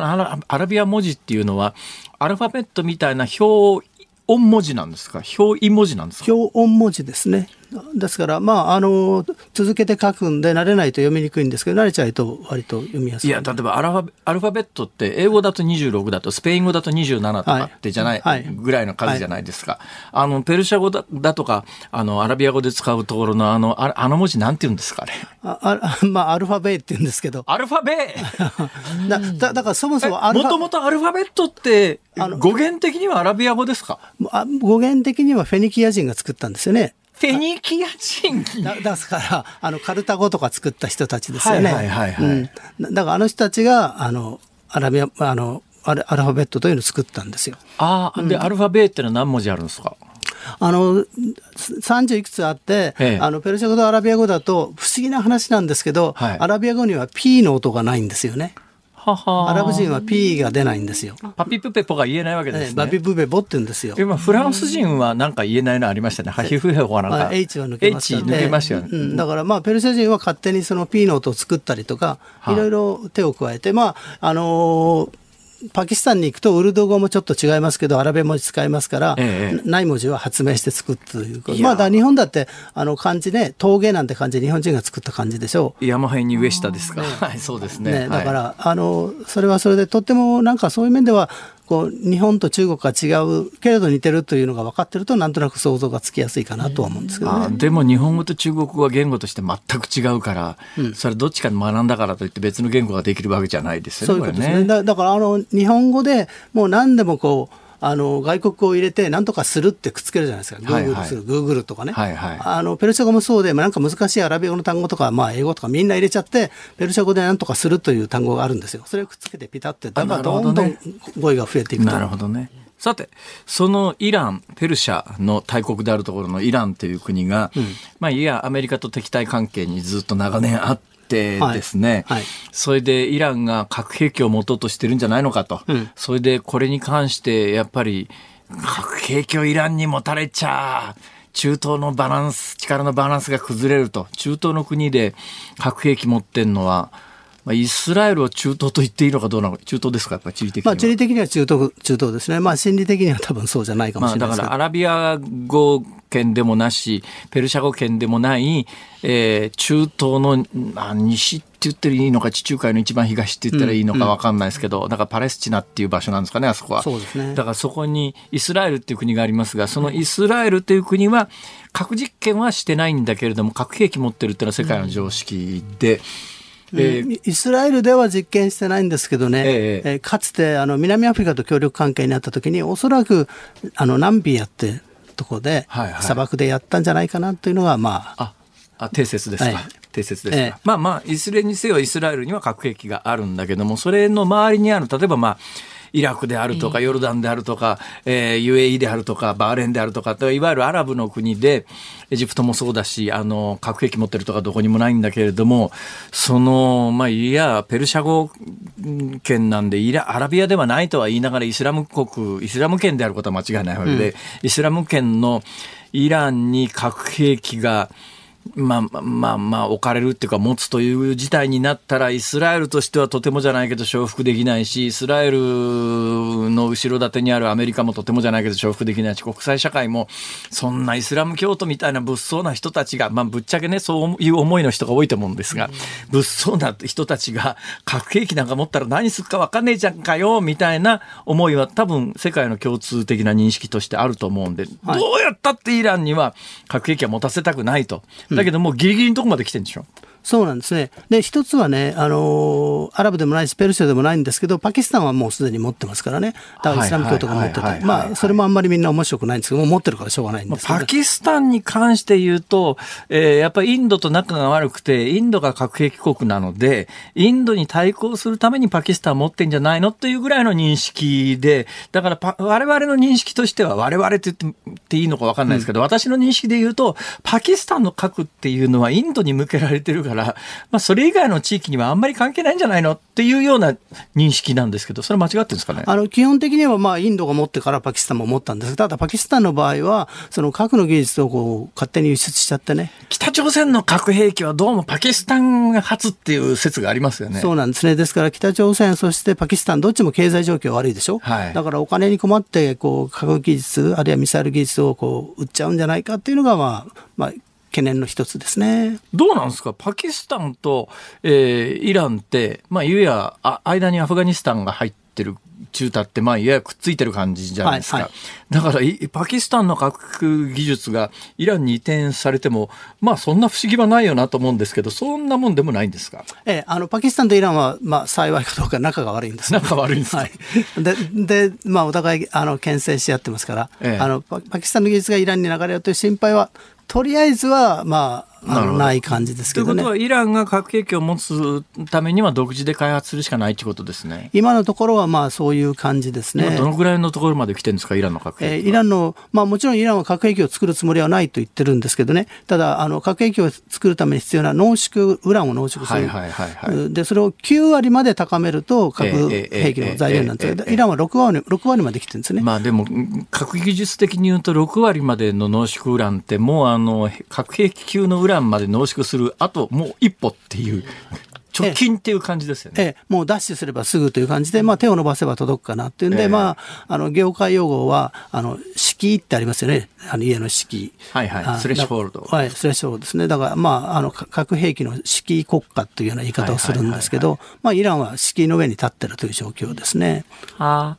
アラビア文字っていうのはアルファベットみたいな表音文字なんですか？表意文字なんですか？表音文字ですね。ですから、まあ、あの、続けて書くんで、慣れないと読みにくいんですけど、慣れちゃうと割と読みやすい。いや、例えばアルファアルファベットって、英語だと26だと、スペイン語だと27とかってじゃない、はい、ぐらいの数じゃないですか。はい、あの、ペルシャ語だだとか、あの、アラビア語で使うところの、あの、ああの文字なんて言うんですかね。ああ まあ、アルファベって言うんですけど。アルファベ だだだからそもそもアルファもともとアルファベットって、語源的にはアラビア語ですか？語源的にはフェニキア人が作ったんですよね。フェニキア人だですから、あの、カルタ語とか作った人たちですよね。はいはいはい、はい、うん、だからあの人たちが、あの、アラビア、あの、アルファベットというのを作ったんですよ。ああ、で、アルファベットのは何文字あるんですか？あの30いくつあって、ええ、あのペルシャ語とアラビア語だと不思議な話なんですけど、はい、アラビア語には P の音がないんですよね。アラブ人は P が出ないんですよ。パピプペポが言えないわけですね。パピプペポって言うんですよ。今フランス人はなんか言えないのありましたね。ハヒフヘホなんか。H は抜けましたね。H 抜けましたよね、うん。だからまあペルシャ人は勝手にその P の音を作ったりとか、いろいろ手を加えて、まああのーパキスタンに行くとウルド語もちょっと違いますけどアラビア文字使いますから、ええ、ない文字は発明して作ったということまあだ日本だってあの漢字ね峠なんて漢字日本人が作った漢字でしょう。山辺に上下ですか、はい、そうですね、ね、だから、はい、あのそれはそれでとってもなんかそういう面ではこう日本と中国が違うけれど似てるというのが分かってるとなんとなく想像がつきやすいかなとは思うんですけどね。でも日本語と中国語は言語として全く違うから、うん、それどっちか学んだからといって別の言語ができるわけじゃないですよね。そういうことですね。ねだだからあの日本語でもう何でもこうあの外国語を入れて何とかするってくっつけるじゃないですか、グーグルする、グーグルとかね、はいはい、あのペルシャ語もそうで、まあ、なんか難しいアラビア語の単語とか、まあ、英語とかみんな入れちゃって、ペルシャ語で何とかするという単語があるんですよ、それをくっつけてピタって、だんだんどんどん語彙が増えていくなるほどね。さて、そのイラン、ペルシャの大国であるところのイランという国が、うん、まあ、いや、アメリカと敵対関係にずっと長年あって、ですね、はい。はい、それでイランが核兵器を持とうとしてるんじゃないのかと、うん、それでこれに関してやっぱり核兵器をイランに持たれちゃ中東のバランス力のバランスが崩れると。中東の国で核兵器持ってんのはまあ、イスラエルを中東と言っていいのかどうなのか、中東ですか、やっぱ地理的には。まあ、地理的には中東中東ですね、まあ、心理的には多分そうじゃないかもしれないまあ、だからアラビア語圏でもなし、ペルシャ語圏でもない、えー、中東の、まあ、西って言っていいのか、地中海の一番東って言ったらいいのか分かんないですけど、うんうん、だからパレスチナっていう場所なんですかね、あそこは。そうですね。だからそこにイスラエルっていう国がありますが、そのイスラエルという国は、核実験はしてないんだけれども、核兵器持ってるっていうのは世界の常識で、うんえー、イスラエルでは実験してないんですけどね、えー、かつてあの南アフリカと協力関係にあった時におそらくあのナンビアってところで、砂漠でやったんじゃないかなというのが、まあ。あ、定説ですか。はい。定説です、ええ、まあまあいずれにせよイスラエルには核兵器があるんだけどもそれの周りにある例えばまあイラクであるとか、ヨルダンであるとか、えー、UAE であるとか、バーレンであるとか、いわゆるアラブの国で、エジプトもそうだし、あの、核兵器持ってるとかどこにもないんだけれども、その、まあ、いや、ペルシャ語圏なんで、イラ、アラビアではないとは言いながら、イスラム国、イスラム圏であることは間違いないわけで、うん、イスラム圏のイランに核兵器が、まあまあまあ置かれるっていうか持つという事態になったらイスラエルとしてはとてもじゃないけど承服できないしイスラエルの後ろ盾にあるアメリカもとてもじゃないけど承服できないし国際社会もそんなイスラム教徒みたいな物騒な人たちがまあぶっちゃけねそういう思いの人が多いと思うんですが物騒な人たちが核兵器なんか持ったら何するか分かんねえじゃんかよみたいな思いは多分世界の共通的な認識としてあると思うんで、はい、どうやったってイランには核兵器は持たせたくないと。だけどもうギリギリのとこまで来てるんでしょ。そうなんですね。で、一つはね、あのアラブでもないし、ペルシャでもないんですけど、パキスタンはもうすでに持ってますからね。だからイスラム教とか持ってて、まあ、それもあんまりみんな面白くないんですけど、もう持ってるからしょうがないんですけど。パキスタンに関して言うと、えー、やっぱりインドと仲が悪くて、インドが核兵器国なので、インドに対抗するためにパキスタン持ってんじゃないのっていうぐらいの認識で、だからパ、我々の認識としては、我々って言っていいのか分かんないですけど、うん、私の認識で言うと、パキスタンの核っていうのはインドに向けられてるから、まあ、それ以外の地域にはあんまり関係ないんじゃないのっていうような認識なんですけど、それ間違ってるんですかね？あの基本的にはまあインドが持ってからパキスタンも持ったんですただパキスタンの場合は、その核の技術をこう勝手に輸出しちゃってね。北朝鮮の核兵器はどうもパキスタン発っていう説がありますよね。そうなんですね。ですから北朝鮮、そしてパキスタン、どっちも経済状況悪いでしょ？はい、だからお金に困って、こう、核技術、あるいはミサイル技術をこう、売っちゃうんじゃないかっていうのが、まあ、まあ、懸念の一つですね。どうなんですか？パキスタンと、えー、イランって、まあ、いやあ間にアフガニスタンが入ってる中太ってまあややくっついてる感じじゃないですか、はいはい、だからパキスタンの核技術がイランに移転されてもまあそんな不思議はないよなと思うんですけどそんなもんでもないんですか、ええ、あのパキスタンとイランは、まあ、幸いかどうか仲が悪いんです、仲悪いんですか、はい、でで、まあ、お互いあの牽制し合ってますから、ええ、あのパキスタンの技術がイランに流れるという心配はとりあえずはまあない感じですけどね。ということは、イランが核兵器を持つためには独自で開発するしかないということですね。今のところはまあそういう感じですね。どのぐらいのところまで来てるんですか、イランの核兵器、えー、イランの、まあもちろんイランは核兵器を作るつもりはないと言ってるんですけどね、ただ、あの核兵器を作るために必要な濃縮、ウランを濃縮する。はいはいはい、はい、で、それを9割まで高めると核兵器の材料なんですけど、イランは6割 ,6 割まで来てるんですね。まあでも、核技術的に言うと6割までの濃縮ウランって、もうあの核兵器級のウランまで濃縮するあともう一歩っていう 直近っていう感じですよね。ええ、もうダッシュすればすぐという感じで、まあ、手を伸ばせば届くかなっていうんで、ええ、まあ、あの業界用語はあの敷居ってありますよね、あの家の敷居。はいはい、スレッシュホールド。はい、スレッシュホールドですね。だから、まあ、あの核兵器の敷居国家というような言い方をするんですけど、まあ、イランは敷居の上に立ってるという状況ですね。あ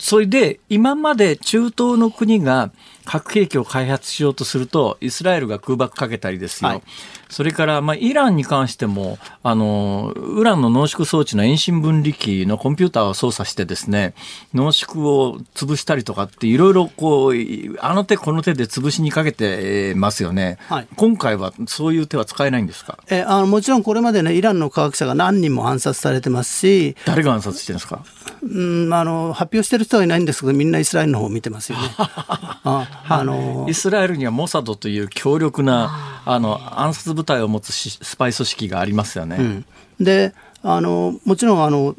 それで、今まで中東の国が核兵器を開発しようとすると、イスラエルが空爆かけたりですよ。はいそれから、まあ、イランに関しても、あの、ウランの濃縮装置の遠心分離機のコンピューターを操作してですね、濃縮を潰したりとかっていろいろこう、あの手この手で潰しにかけてますよね。はい、今回はそういう手は使えないんですか？えあのもちろんこれまでね、イランの科学者が何人も暗殺されてますし。誰が暗殺してるんですか？うん、あの、発表してる人はいないんですけど、みんなイスラエルの方を見てますよね。ああのイスラエルにはモサドという強力なあの暗殺部隊を持つスパイ組織がありますよね。うん、であのもちろんあの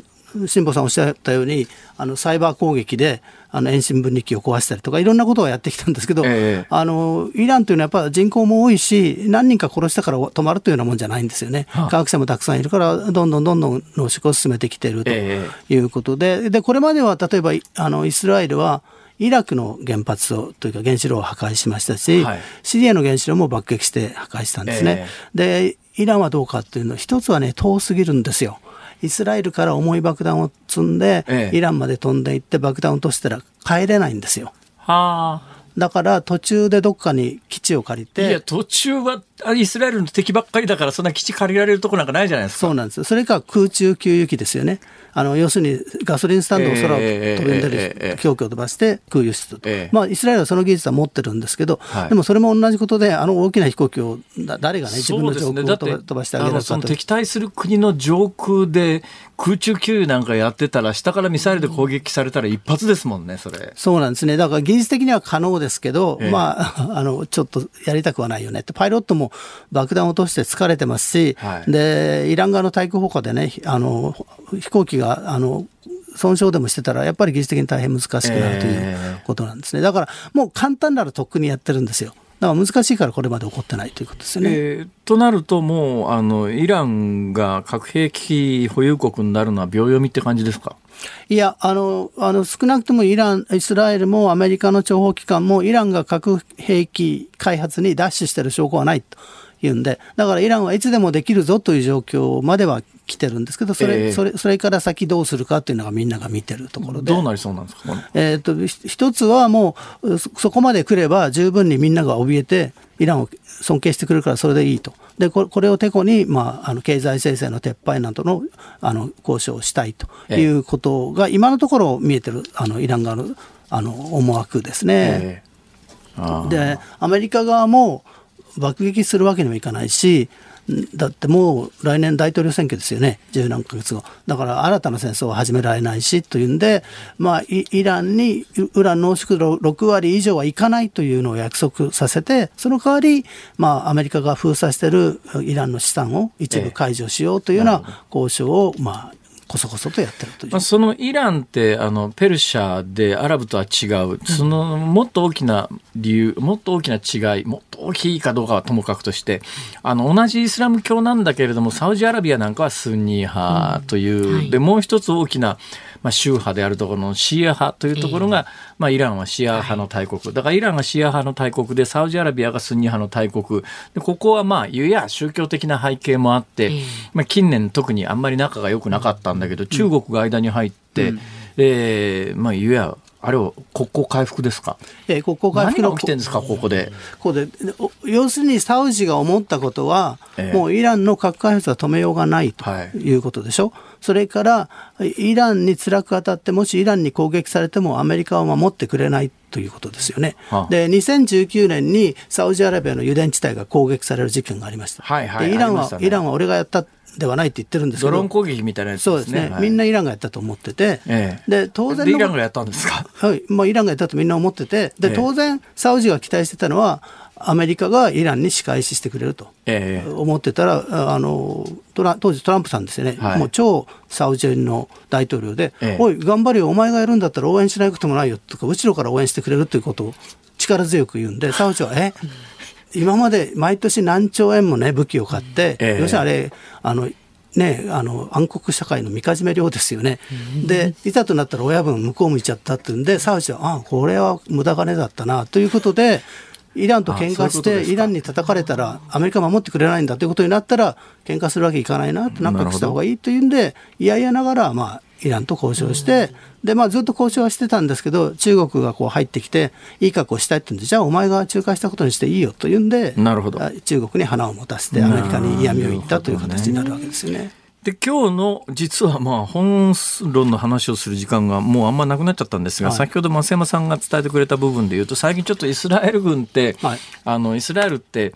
辛坊さんおっしゃったようにあのサイバー攻撃であの遠心分離機を壊したりとかいろんなことをやってきたんですけど、えー、あのイランというのはやっぱ人口も多いし何人か殺したから止まるというようなもんじゃないんですよね、はあ、科学者もたくさんいるからどんどんどんどん濃縮を進めてきているということでえー、でこれまでは例えばあのイスラエルはイラクの原発をというか原子炉を破壊しましたし、はい、シリアの原子炉も爆撃して破壊したんですね。えー、でイランはどうかっていうの一つはね遠すぎるんですよ。イスラエルから重い爆弾を積んで、ええ、イランまで飛んでいって爆弾を落としたら帰れないんですよ。はあ。だから途中でどっかに基地を借りて。いや、途中はイスラエルの敵ばっかりだから、そんな基地借りられるとこなんかないじゃないですか。そうなんです。それか空中給油機ですよね。あの要するにガソリンスタンドを空を飛んでる凶器を飛ばして空輸出と、まあ、イスラエルはその技術は持ってるんですけど、はい、でもそれも同じことで、あの大きな飛行機を誰がね、自分の上空を飛ばしてあげるかと。敵対する国の上空で空中給油なんかやってたら、下からミサイルで攻撃されたら一発ですもんね、それ。そうなんですね。だから技術的には可能ですけど、えー、まあ、あの、ちょっとやりたくはないよねって。パイロットも爆弾を落として疲れてますし、はい、で、イラン側の対空砲火でね、あの、飛行機が、あの、損傷でもしてたら、やっぱり技術的に大変難しくなるということなんですね。だから、もう簡単ならとっくにやってるんですよ。だから難しいからこれまで起こってないということですね。えー、となると、もうあのイランが核兵器保有国になるのは秒読みって感じですか？いやあのあの、少なくともイラン、イスラエルもアメリカの諜報機関もイランが核兵器開発にダッシュしている証拠はないと。いうんで、だからイランはいつでもできるぞという状況までは来てるんですけど、それ、えー、それ、それから先どうするかっていうのがみんなが見てるところで。どうなりそうなんですか、えっ、と、一つはもう、そこまで来れば十分にみんなが怯えて、イランを尊敬してくるからそれでいいと。で、これこれをてこに、まあ、あの、経済制裁の撤廃などの、あの、交渉をしたいということが、今のところ見えてる、あの、イラン側の、あの、思惑ですね。えー、で、アメリカ側も爆撃するわけにもいかないし、だってもう来年大統領選挙ですよね、十何ヶ月後。だから新たな戦争は始められないしというんで、まあ、イランにウラン濃縮度6割以上はいかないというのを約束させて、その代わり、まあ、アメリカが封鎖しているイランの資産を一部解除しようというような交渉を、まあ、こそこそとやってるという、まあ、そのイランってあのペルシャでアラブとは違う、そのもっと大きな理由、もっと大きな違い、もっと大きいかどうかはともかくとして、あの同じイスラム教なんだけれども、サウジアラビアなんかはスンニ派という、うん。はい、でもう一つ大きなまあ、宗派であるところのシーア派というところが、まあ、イランはシーア派の大国、だからイランがシーア派の大国でサウジアラビアがスンニ派の大国。でここはまあゆや宗教的な背景もあって、まあ、近年特にあんまり仲が良くなかったんだけど、中国が間に入って、えー、まあゆやあれを国交回復ですか？えー、国交回復の起きてんですか、ここで。ここで、要するにサウジが思ったことは、えー、もうイランの核開発は止めようがないということでしょ？はい、それから、イランに辛く当たって、もしイランに攻撃されてもアメリカを守ってくれないということですよね。はあ、で、2019年にサウジアラビアの油田地帯が攻撃される事件がありました。はいはい、でイランは、ね、イランは俺がやったではないって言ってるんですけど。ドローン攻撃みたいなやつ、ね、そうですね、はい、みんなイランがやったと思ってて、ええ、で当然イランがやったんですか、はい。まあ、イランがやったとみんな思ってて。で当然サウジが期待してたのはアメリカがイランに仕返ししてくれると思ってたら、あのトラ当時トランプさんですよね、はい、もう超サウジの大統領で、ええ、おい、頑張れよ、お前がやるんだったら応援しないこともないよとか、後ろから応援してくれるということを力強く言うんで、サウジは、え、今まで毎年何兆円もね、武器を買って、ええ、要するにあれ、あの、ね、あの暗黒社会のみかじめ料ですよね、でいざとなったら親分向こう向いちゃったっていうんでサウジはあこれは無駄金だったなということでイランと喧嘩してイランに叩かれたらアメリカ守ってくれないんだということになったら喧嘩するわけいかないなと仲良くした方がいいというんでいやいやながらまあイランと交渉して、で、まあずっと交渉はしてたんですけど、中国がこう入ってきて、いい格好したいって言うんで、じゃあお前が仲介したことにしていいよというんで、なるほど中国に花を持たせて、アメリカに嫌味を言ったという形になるわけですよね。で今日の実はまあ本論の話をする時間がもうあんまなくなっちゃったんですが、はい、先ほど増山さんが伝えてくれた部分でいうと最近ちょっとイスラエル軍って、はい、あのイスラエルって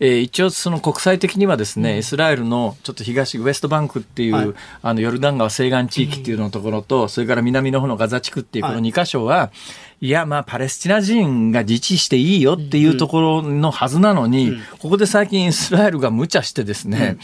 えー、一応その国際的にはですね、イスラエルのちょっと東ウエストバンクっていう、はい、あのヨルダン川西岸地域っていうのところと、それから南の方のガザ地区っていうこの2箇所は、いや、まあ、パレスチナ人が自治していいよっていうところのはずなのに、うん、ここで最近イスラエルが無茶してですね、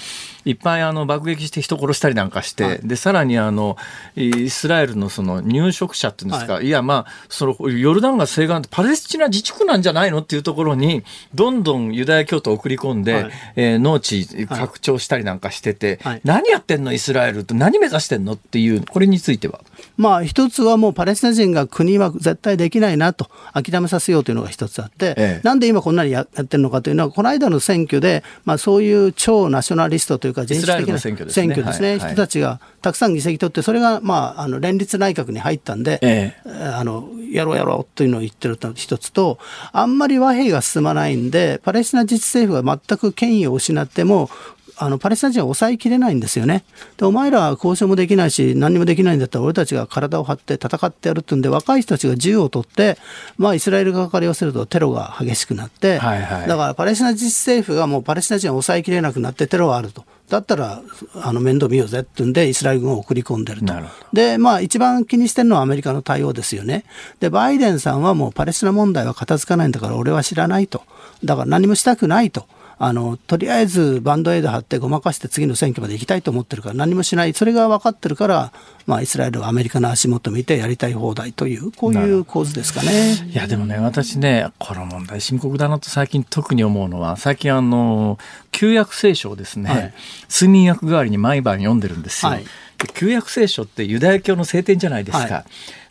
うん、いっぱいあの爆撃して人殺したりなんかして、はい、で、さらにあの、イスラエルのその入植者っていうんですか、はい、いや、まあ、そのヨルダン川西岸ってパレスチナ自治区なんじゃないのっていうところに、どんどんユダヤ教徒を送り込んで、はい、えー、農地拡張したりなんかしてて、はい、何やってんのイスラエルって何目指してんのっていう、これについては？まあ、一つはもうパレスチナ人が国は絶対できないなと諦めさせようというのが一つあって、ええ、なんで今こんなにやってるのかというのは、この間の選挙で、まあ、そういう超ナショナリストというか、人種的な選挙ですね、人たちがたくさん議席取って、それが、まあ、あの連立内閣に入ったんで、ええ、あのやろうやろうというのを言ってる一つと、あんまり和平が進まないんで、パレスチナ自治政府が全く権威を失っても、あのパレスチナ人は抑えきれないんですよね。でお前らは交渉もできないし何もできないんだったら俺たちが体を張って戦ってやるっていうんで若い人たちが銃を取って、まあ、イスラエル側から言わせるとテロが激しくなって、はいはい、だからパレスチナ自治政府がもうパレスチナ人を抑えきれなくなってテロがあると。だったらあの面倒見ようぜってんでイスラエル軍を送り込んでると。でまあ一番気にしてるのはアメリカの対応ですよね。でバイデンさんはもうパレスチナ問題は片付かないんだから俺は知らないと。だから何もしたくないと。あのとりあえずバンドエイド張ってごまかして次の選挙まで行きたいと思ってるから何もしない。それが分かってるから、まあ、イスラエルはアメリカの足元見てやりたい放題というこういう構図ですかね。いやでもね私ねこの問題深刻だなと最近特に思うのは最近あの旧約聖書をですね、はい、睡眠薬代わりに毎晩読んでるんですよ。はい旧約聖書ってユダヤ教の聖典じゃないですか。はい、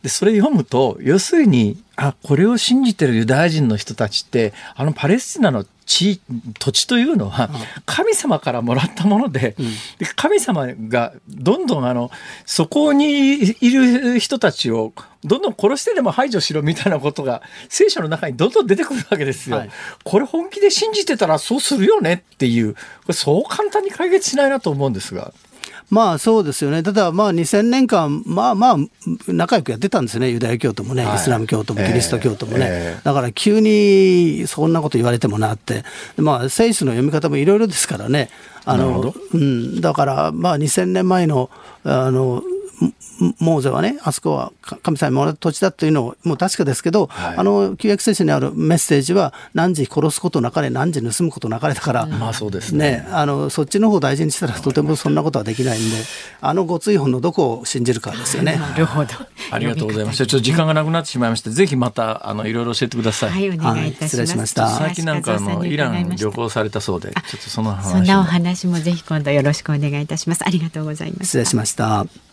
でそれ読むと要するにあこれを信じてるユダヤ人の人たちってあのパレスチナの地土地というのは神様からもらったものでうん、で神様がどんどんあのそこにいる人たちをどんどん殺してでも排除しろみたいなことが聖書の中にどんどん出てくるわけですよ。はい、これ本気で信じてたらそうするよねっていうこれそう簡単に解決しないなと思うんですが。まあそうですよね、ただまあ2000年間、まあまあ仲良くやってたんですね、ユダヤ教徒もね、イスラム教徒もキリスト教徒もね、えー、だから急にそんなこと言われてもなって、まあ、聖書の読み方もいろいろですからね、あのうん、だからまあ2000年前のあのモーゼはね、あそこは神様にもらった土地だというのも確かですけど、はい、あの旧約聖書にあるメッセージは、何時殺すことなかれ、何時盗むことなかれだから、まあそうですね、ね、あのそっちの方を大事にしたら、とてもそんなことはできないんで、あのご追本のどこを信じるかですよね。なるほど。ありがとうございました。ちょっと時間がなくなってしまいまして、ぜひまたあのいろいろ教えてください。はい、お願いいたします。しました。最近なんかあのイラン旅行されたそうで、ちょっとその話そんなお話もぜひ今度よろしくお願いいたします。ありがとうございます。失礼しました。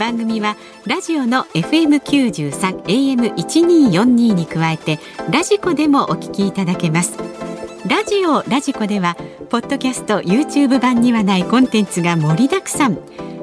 番組はラジオの FM93 AM1242 に加えてラジコでもお聞きいただけます。ラジオラジコではポッドキャスト YouTube 版にはないコンテンツが盛りだくさん。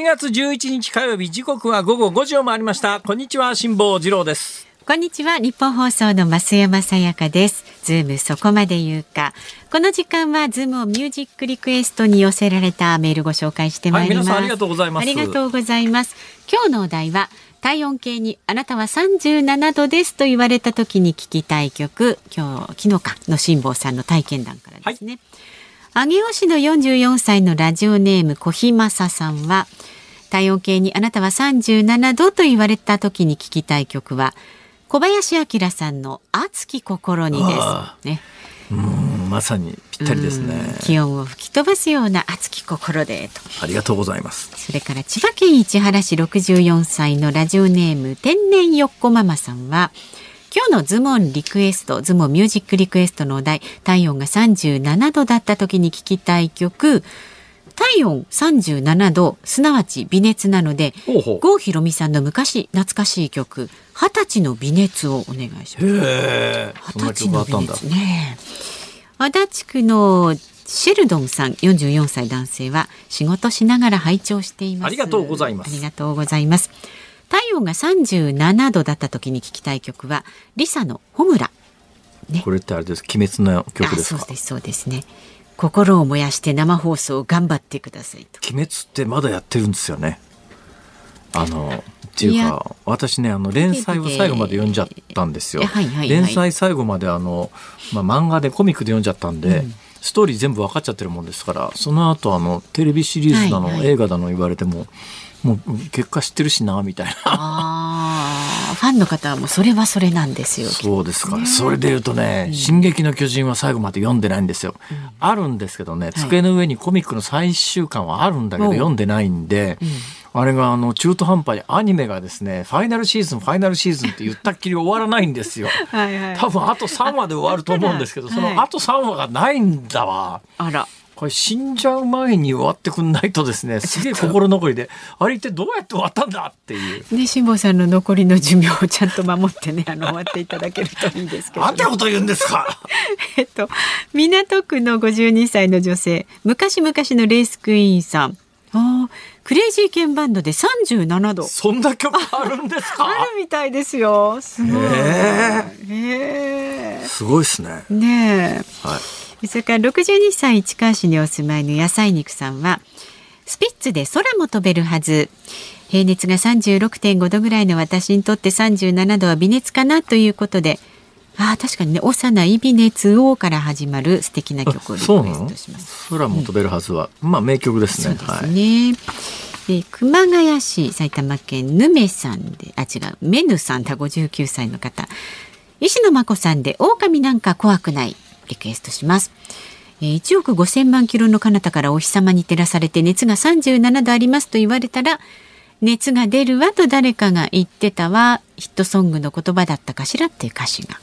7月11日火曜日時刻は午後5時を回りました。こんにちは辛坊治郎です。こんにちは日本放送の増山さやかです。ズームそこまで言うか。この時間はズームオンミュージックリクエストに寄せられたメールご紹介してまいります、はい、ありがとうございます。ありがとうございます。今日のお題は体温計にあなたは37度ですと言われた時に聞きたい曲。今日昨日かの辛坊さんの体験談からですね、はい上尾市の44歳のラジオネーム小日正さんは体温計にあなたは37度と言われた時に聞きたい曲は小林明さんの熱き心にです。ね。うんまさにぴったりですね。気温を吹き飛ばすような熱き心でと。ありがとうございます。それから千葉県市原市64歳のラジオネーム天然よっこママさんは今日のズモンリクエスト、ズモンミュージックリクエストのお題、体温が37度だった時に聞きたい曲、体温37度、すなわち微熱なので、郷ひろみさんの昔懐かしい曲、二十歳の微熱をお願いします。二十歳の微熱ね。足立区のシェルドンさん44歳男性は仕事しながら拝聴しています。ありがとうございます。ありがとうございます。体温が37度だった時に聞きたい曲はリサのホムラ、ね、これってあれです。鬼滅の曲ですそうですそうですね。心を燃やして生放送頑張ってくださいと。鬼滅ってまだやってるんですよね。あのっていうか私ねあの連載を最後まで読んじゃったんですよ。連載最後まであの、まあ、漫画でコミックで読んじゃったんで、うん、ストーリー全部分かっちゃってるもんですからその後あのテレビシリーズだの、はいはい、映画だの言われてももう結果知ってるしなみたいな。あファンの方はもうそれはそれなんですよ。そうですか、ね、それで言うとね、うん、進撃の巨人」は最後まで読んでないんですよ。うん、あるんですけどね机の上にコミックの最終巻はあるんだけど、読んでないんで。うんあれがあの中途半端にアニメがですねファイナルシーズンファイナルシーズンって言ったっきり終わらないんですよ。はいはい、多分あと3話で終わると思うんですけど、そのあと3話がないんだわ。あら。これ死んじゃう前に終わってくんないとですねすげえ心残りであれってどうやって終わったんだっていう。ね辛坊さんの残りの寿命をちゃんと守ってねあの終わっていただけるといいですけど、ね。てこと言うんですか。えっと港区の52歳の女性昔々のレースクイーンさん。あクレイジーケンバンドで37度。そんな曲あるんですか？あるみたいですよ。すごい。えー、すごいですね。ねはい。それから62歳市川市にお住まいの野菜肉さんはスピッツで空も飛べるはず。平熱が36.5度ぐらいの私にとって37度は微熱かなということであ確かにね「幼い微熱を」から始まる素敵な曲をリクエストします。空も飛べるはずは、うん、まあ名曲ですね。そうですね、はい、熊谷市埼玉県ぬめさんであ違うメヌさんだ59歳の方。石野真子さんで狼なんか怖くないリクエストします1億5000万キロの彼方からお日様に照らされて熱が37度ありますと言われたら熱が出るわと誰かが言ってたわヒットソングの言葉だったかしらっていう歌詞が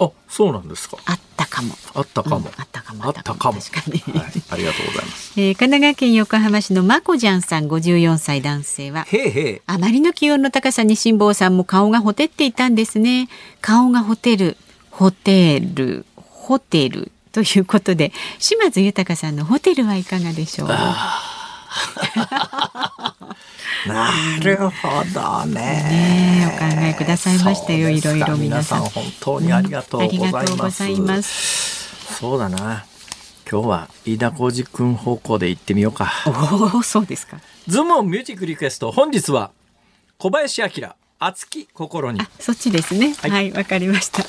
あ、そうなんですか。あったかも。あったかも。うん、あったかも。あったかも。確かに、はい。ありがとうございます。えー、神奈川県横浜市のまこじゃんさん、54歳男性は。へへあまりの気温の高さに辛坊さんも顔がほてっていたんですね。顔がほてる、ホテル、ホテルということで、島津豊さんのホテルはいかがでしょう？なるほどね。ねお考えくださいましたよ。いろいろ皆さん。本当にありがとうございます。そうだな。今日は飯田浩二君方向で行ってみようか。おお、そうですか。ズモンミュージックリクエスト。本日は小林旭。熱き心に。そっちですね。はい、わ、はい、かりました。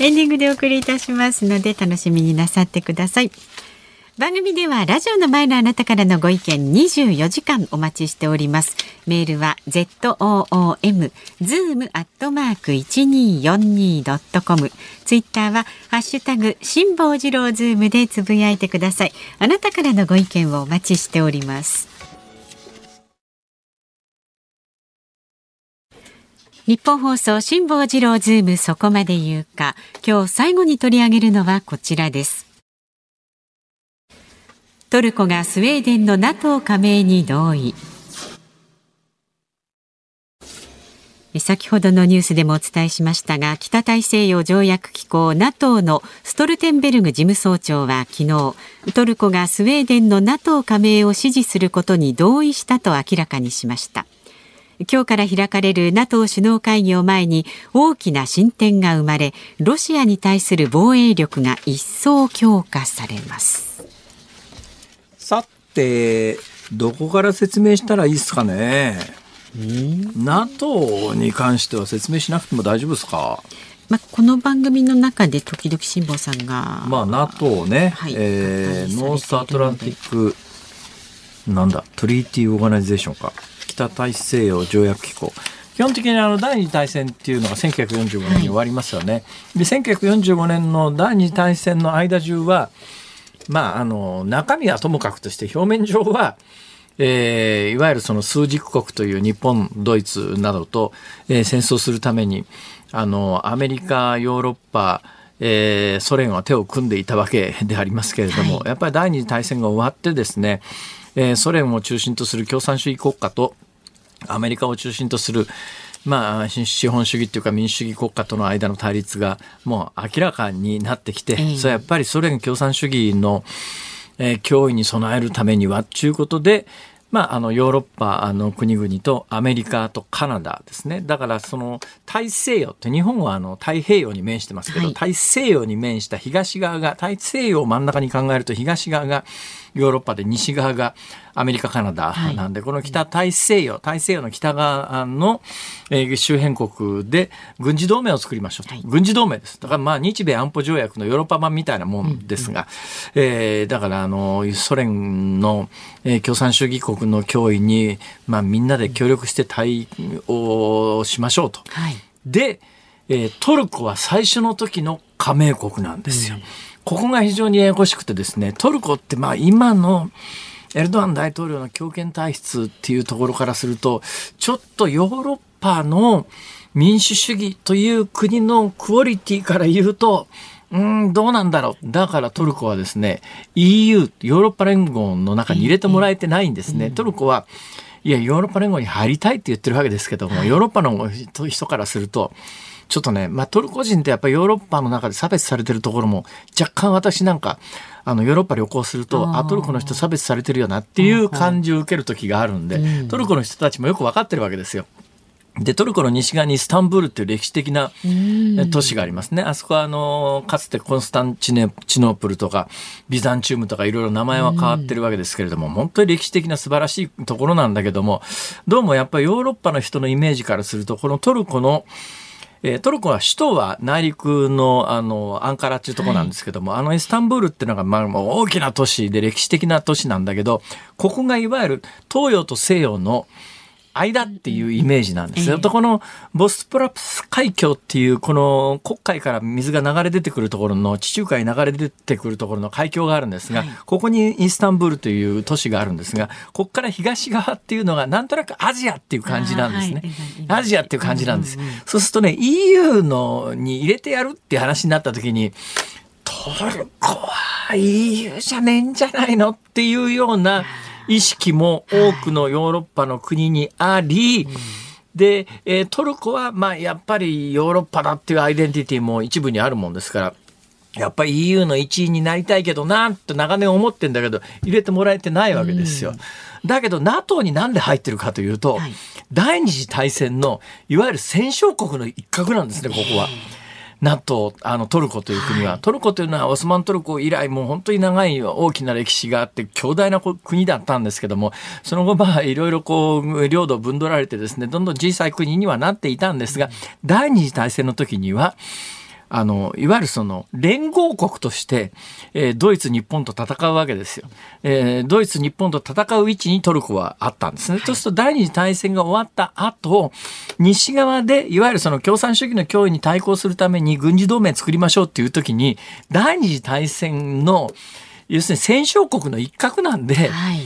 エンディングでお送りいたしますので、楽しみになさってください。番組ではラジオの前のあなたからのご意見24時間お待ちしております。メールは zoom zoom アットマーク 1242.com ツイッターはハッシュタグ辛坊治郎ズームでつぶやいてください。あなたからのご意見をお待ちしております。日本放送辛坊治郎ズームそこまで言うか。今日最後に取り上げるのはこちらです。トルコがスウェーデンの NATO 加盟に同意。先ほどのニュースでもお伝えしましたが北大西洋条約機構 NATO のストルテンベルグ事務総長は昨日トルコがスウェーデンの NATO 加盟を支持することに同意したと明らかにしました。今日から開かれる NATO 首脳会議を前に大きな進展が生まれロシアに対する防衛力が一層強化されます。さてどこから説明したらいいですかね？NATO に関しては説明しなくても大丈夫ですか？まあ、この番組の中で時々辛坊さんが、まあ、NATO ね、はい、えー、ノースアトランティックなんだ？ Treaty Organization か北大西洋条約機構基本的にあの第二次大戦っていうのが1945年に終わりますよね。はい、で1945年の第二次大戦の間中はまあ、あの、中身はともかくとして表面上は、えー、いわゆるその枢軸国という日本、ドイツなどと、えー、戦争するために、あの、アメリカ、ヨーロッパ、えー、ソ連は手を組んでいたわけでありますけれども、はい、やっぱり第二次大戦が終わってですね、えー、ソ連を中心とする共産主義国家とアメリカを中心とする、まあ、資本主義っていうか民主主義国家との間の対立がもう明らかになってきて、えー、それはやっぱりソ連共産主義の、えー、脅威に備えるためにはということで、まあ、あのヨーロッパの国々とアメリカとカナダですね。だからその大西洋って日本はあの太平洋に面してますけど、はい、大西洋に面した東側が大西洋を真ん中に考えると東側がヨーロッパで西側がアメリカ、カナダなんで、はい、この北大西洋、大西洋の北側の、えー、周辺国で軍事同盟を作りましょうと、はい、軍事同盟です。だからまあ日米安保条約のヨーロッパ版みたいなもんですが、うんうん、えー、だからあのソ連の、えー、共産主義国の脅威に、まあ、みんなで協力して対応しましょうと。はい、で、えー、トルコは最初の時の加盟国なんですよ。うんここが非常にややこしくてですね、トルコってまあ今のエルドアン大統領の強権体質っていうところからすると、ちょっとヨーロッパの民主主義という国のクオリティから言うと、うん、どうなんだろう。だからトルコはですね、EU、ヨーロッパ連合の中に入れてもらえてないんですね。トルコは、いや、ヨーロッパ連合に入りたいって言ってるわけですけども、ヨーロッパの人からすると、ちょっとね、まあ、トルコ人ってやっぱりヨーロッパの中で差別されてるところも若干私なんかあのヨーロッパ旅行するとあトルコの人差別されてるよなっていう感じを受ける時があるんで、トルコの人たちもよく分かってるわけですよ。で、トルコの西側にイスタンブールっていう歴史的な都市がありますね。あそこはあの、かつてコンスタンチネチノープルとか、ビザンチウムとかいろいろ名前は変わってるわけですけれども、本当に歴史的な素晴らしいところなんだけども、どうもやっぱりヨーロッパの人のイメージからすると、このトルコのえー、トルコは首都は内陸のあのアンカラっていうところなんですけども、はい、あのイスタンブールっていうのが、まあ、大きな都市で歴史的な都市なんだけどここがいわゆる東洋と西洋の間っていうイメージなんですよ。とこのボスプラス海峡っていうこの黒海から水が流れ出てくるところの地中海に流れ出てくるところの海峡があるんですが、ここにイスタンブールという都市があるんんですがここから東側っていうのがなんとなくアジアっていう感じなんですね。アジアっていう感じなんです。そうするとね EU のに入れてやるっていう話になった時にトルコは EU じゃねえんじゃないのっていうような。意識も多くのヨーロッパの国にあり、で、えー、トルコは、まあ、やっぱりヨーロッパだっていうアイデンティティも一部にあるもんですから、やっぱり EU の一員になりたいけどなって長年思ってんだけど、入れてもらえてないわけですよ。だけど NATO になんで入ってるかというと、はい、第二次大戦のいわゆる戦勝国の一角なんですね、ここは。NATO、あのトルコという国は、はい、トルコというのはオスマントルコ以来もう本当に長い大きな歴史があって強大な国だったんですけども、その後まあいろいろこう領土を分取られてですね、どんどん小さい国にはなっていたんですが、第二次大戦の時には、あの、いわゆるその連合国として、えー、ドイツ、日本と戦うわけですよ。えー、ドイツ、日本と戦う位置にトルコはあったんですね。そうすると第二次大戦が終わった後、西側で、いわゆるその共産主義の脅威に対抗するために軍事同盟作りましょうっていう時に、第二次大戦の、要するに戦勝国の一角なんで、はい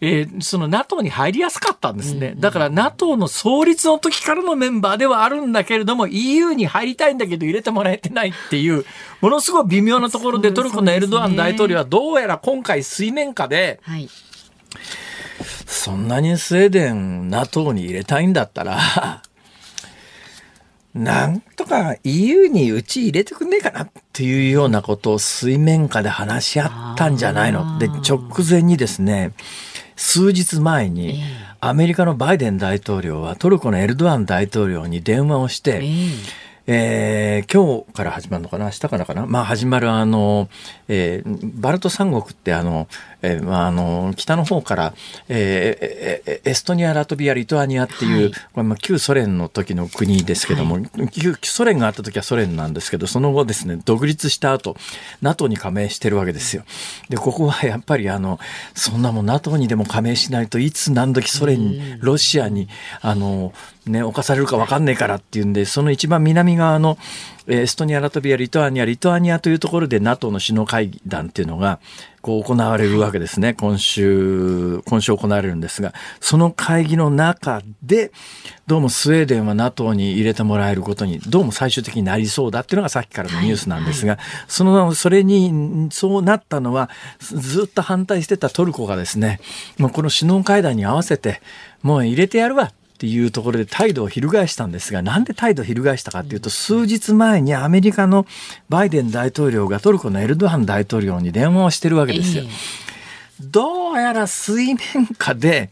えー、その NATO に入りやすかったんですね。だから NATO の創立の時からのメンバーではあるんだけれども EU に入りたいんだけど入れてもらえてないっていうものすごい微妙なところでトルコのエルドアン大統領はどうやら今回水面下で、はいそんなにスウェーデン NATO に入れたいんだったらなんとか EU にうち入れてくんねえかなっていうようなことを水面下で話し合ったんじゃないの。で、直前にですね、数日前に、アメリカのバイデン大統領はトルコのエルドアン大統領に電話をして、えー、今日から始まるのかな？明日からかな？まあ始まるあの、えー、バルト三国ってあの、えーまあ、あの北の方から、えー、エストニアラトビアリトアニアっていう、はい、これまあ旧ソ連の時の国ですけども、はい、旧ソ連があった時はソ連なんですけどその後ですね独立した後 NATO に加盟してるわけですよ。でここはやっぱりあのそんなもん NATO にでも加盟しないといつ何時ソ連ロシアにあのね侵されるか分かんないからっていうんでその一番南側のエストニア、ラトビア、リトアニア、リトアニアというところで NATO の首脳会談っていうのがこう行われるわけですね。今週、今週行われるんですが、その会議の中で、どうもスウェーデンは NATO に入れてもらえることに、どうも最終的になりそうだっていうのがさっきからのニュースなんですが、はいはい、その、それに、そうなったのは、ずっと反対してたトルコがですね、もうこの首脳会談に合わせて、もう入れてやるわっていうところで態度を翻したんですが、なんで態度を翻したかっていうと、数日前にアメリカのバイデン大統領がトルコのエルドアン大統領に電話をしてるわけですよ。どどうやら水面下で、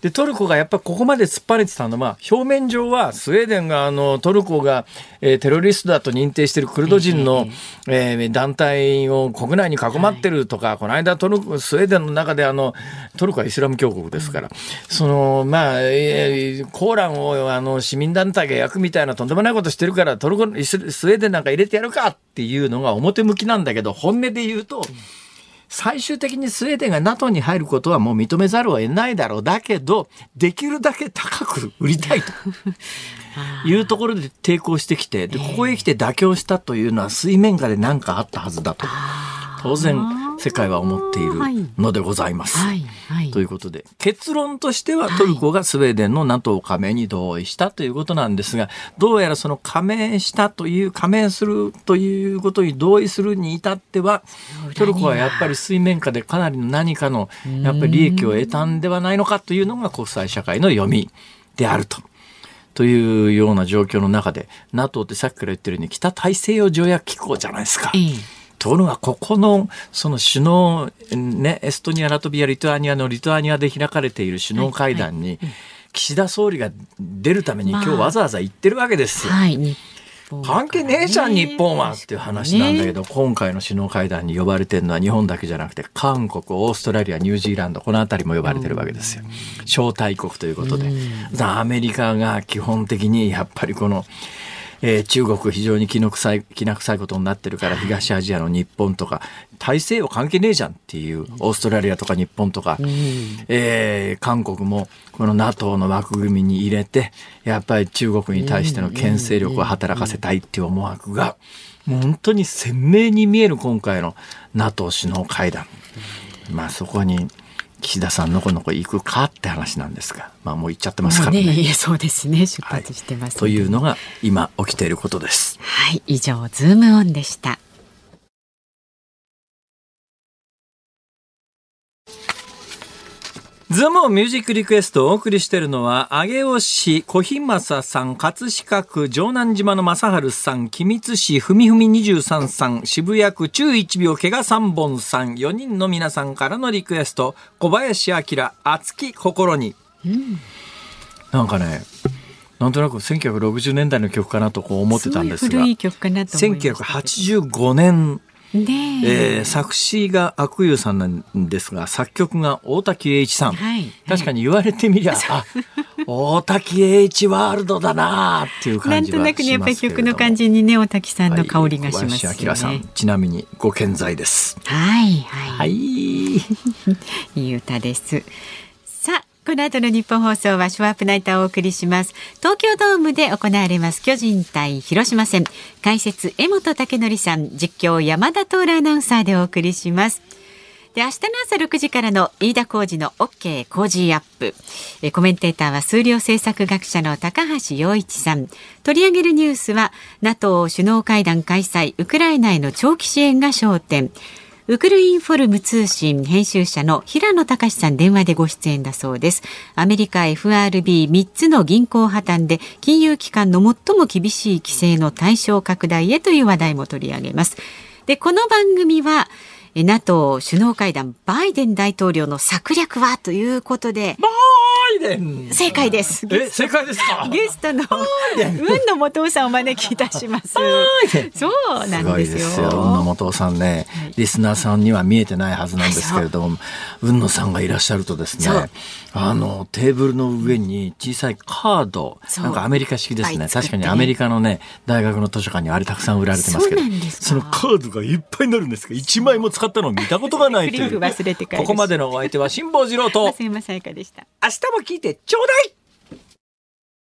でトルコがやっぱりここまで突っ張れてたのは表面上はスウェーデンがあのトルコが、えー、テロリストだと認定しているクルド人の、えー、団体を国内に囲まってるとか、はい、この間トルコスウェーデンの中であのトルコはイスラム教国ですから、うん、そのまあ、えー、コーランをあの市民団体が焼くみたいなとんでもないことしてるからトルコスウェーデンなんか入れてやるかっていうのが表向きなんだけど本音で言うと。うん最終的にスウェーデンが NATO に入ることはもう認めざるを得ないだろう。だけど、できるだけ高く売りたいと。いうところで抵抗してきて、で、ここへ来て妥協したというのは水面下で何かあったはずだと。当然、世界は思っているのでございます。はいはい、ということで結論としてはトルコがスウェーデンの NATO 加盟に同意したということなんですがどうやらその加盟したという加盟するということに同意するに至ってはトルコはやっぱり水面下でかなりの何かのやっぱり利益を得たんではないのかというのが国際社会の読みであると。というような状況の中で NATO ってさっきから言ってるように北大西洋条約機構じゃないですか。ところがここのその首脳、ね、エストニア、ラトビア、リトアニアのリトアニアで開かれている首脳会談に、岸田総理が出るために今日わざわざ行ってるわけですよ。まあはい関係ねえじゃん、日本はっていう話なんだけど、ね、今回の首脳会談に呼ばれてるのは日本だけじゃなくて、韓国、オーストラリア、ニュージーランド、この辺りも呼ばれてるわけですよ。招待国ということで。アメリカが基本的にやっぱりこの、えー、中国非常に気の臭い、気な臭いことになってるから、東アジアの日本とか、大西洋関係ねえじゃんっていう、オーストラリアとか日本とか、うん、えー、韓国もこの NATO の枠組みに入れて、やっぱり中国に対しての牽制力を働かせたいっていう思惑が、本当に鮮明に見える今回の NATO 首脳会談。まあそこに岸田さんのこの子行くかって話なんですが、まあもう行っちゃってますからね。ねそうですね。出発してます、ねはい、というのが今起きていることです。はい、以上ズームオンでした。ズームミュージックリクエストをお送りしているのは、上尾市小日正さん、葛飾区城南島の正治さん、君津市ふみふみ23さん、渋谷区中1秒怪我3本さん、4人の皆さんからのリクエスト、小林明、熱き心に。うん、なんかね、なんとなく1960年代の曲かなとこう思ってたんですが、古い曲かなと思いま1985年ねえ。ー、作詞が阿久悠さんなんですが作曲が大滝栄一さん、はい、確かに言われてみりゃ、あ大滝栄一ワールドだなっていう感じがなんとなくねやっぱり曲の感じにね大滝さんの香りがしますよね、はい、さん。ちなみにご健在です。はいはい、はい、いい歌ですこの後の日本放送はショーアップナイターをお送りします。東京ドームで行われます巨人対広島戦。解説、江本武則さん、実況、山田徹アナウンサーでお送りします。で、明日の朝6時からの飯田浩二の OK 工事アップ。えコメンテーターは数量政策学者の高橋洋一さん。取り上げるニュースは NATO 首脳会談開催、ウクライナへの長期支援が焦点。ウクルインフォルム通信編集者の平野隆さん電話でご出演だそうです。アメリカ FRB3 つの銀行破綻で金融機関の最も厳しい規制の対象拡大へという話題も取り上げます。でこの番組は NATO 首脳会談バイデン大統領の策略は？ということで。イデン正解です。え、正解ですか？ゲストの運の元さんお招きいたします。そうなんですよ。す運の元さんね、リスナーさんには見えてないはずなんですけれども、運野さんがいらっしゃるとですね、あの、テーブルの上に小さいカード、なんかアメリカ式ですね。確かにアメリカのね、大学の図書館にあれたくさん売られてますけど、そのカードがいっぱいになるんですが、1枚も使ったのを見たことがないという。ここまでのお相手は辛坊治郎と、明日も聞いてちょうだい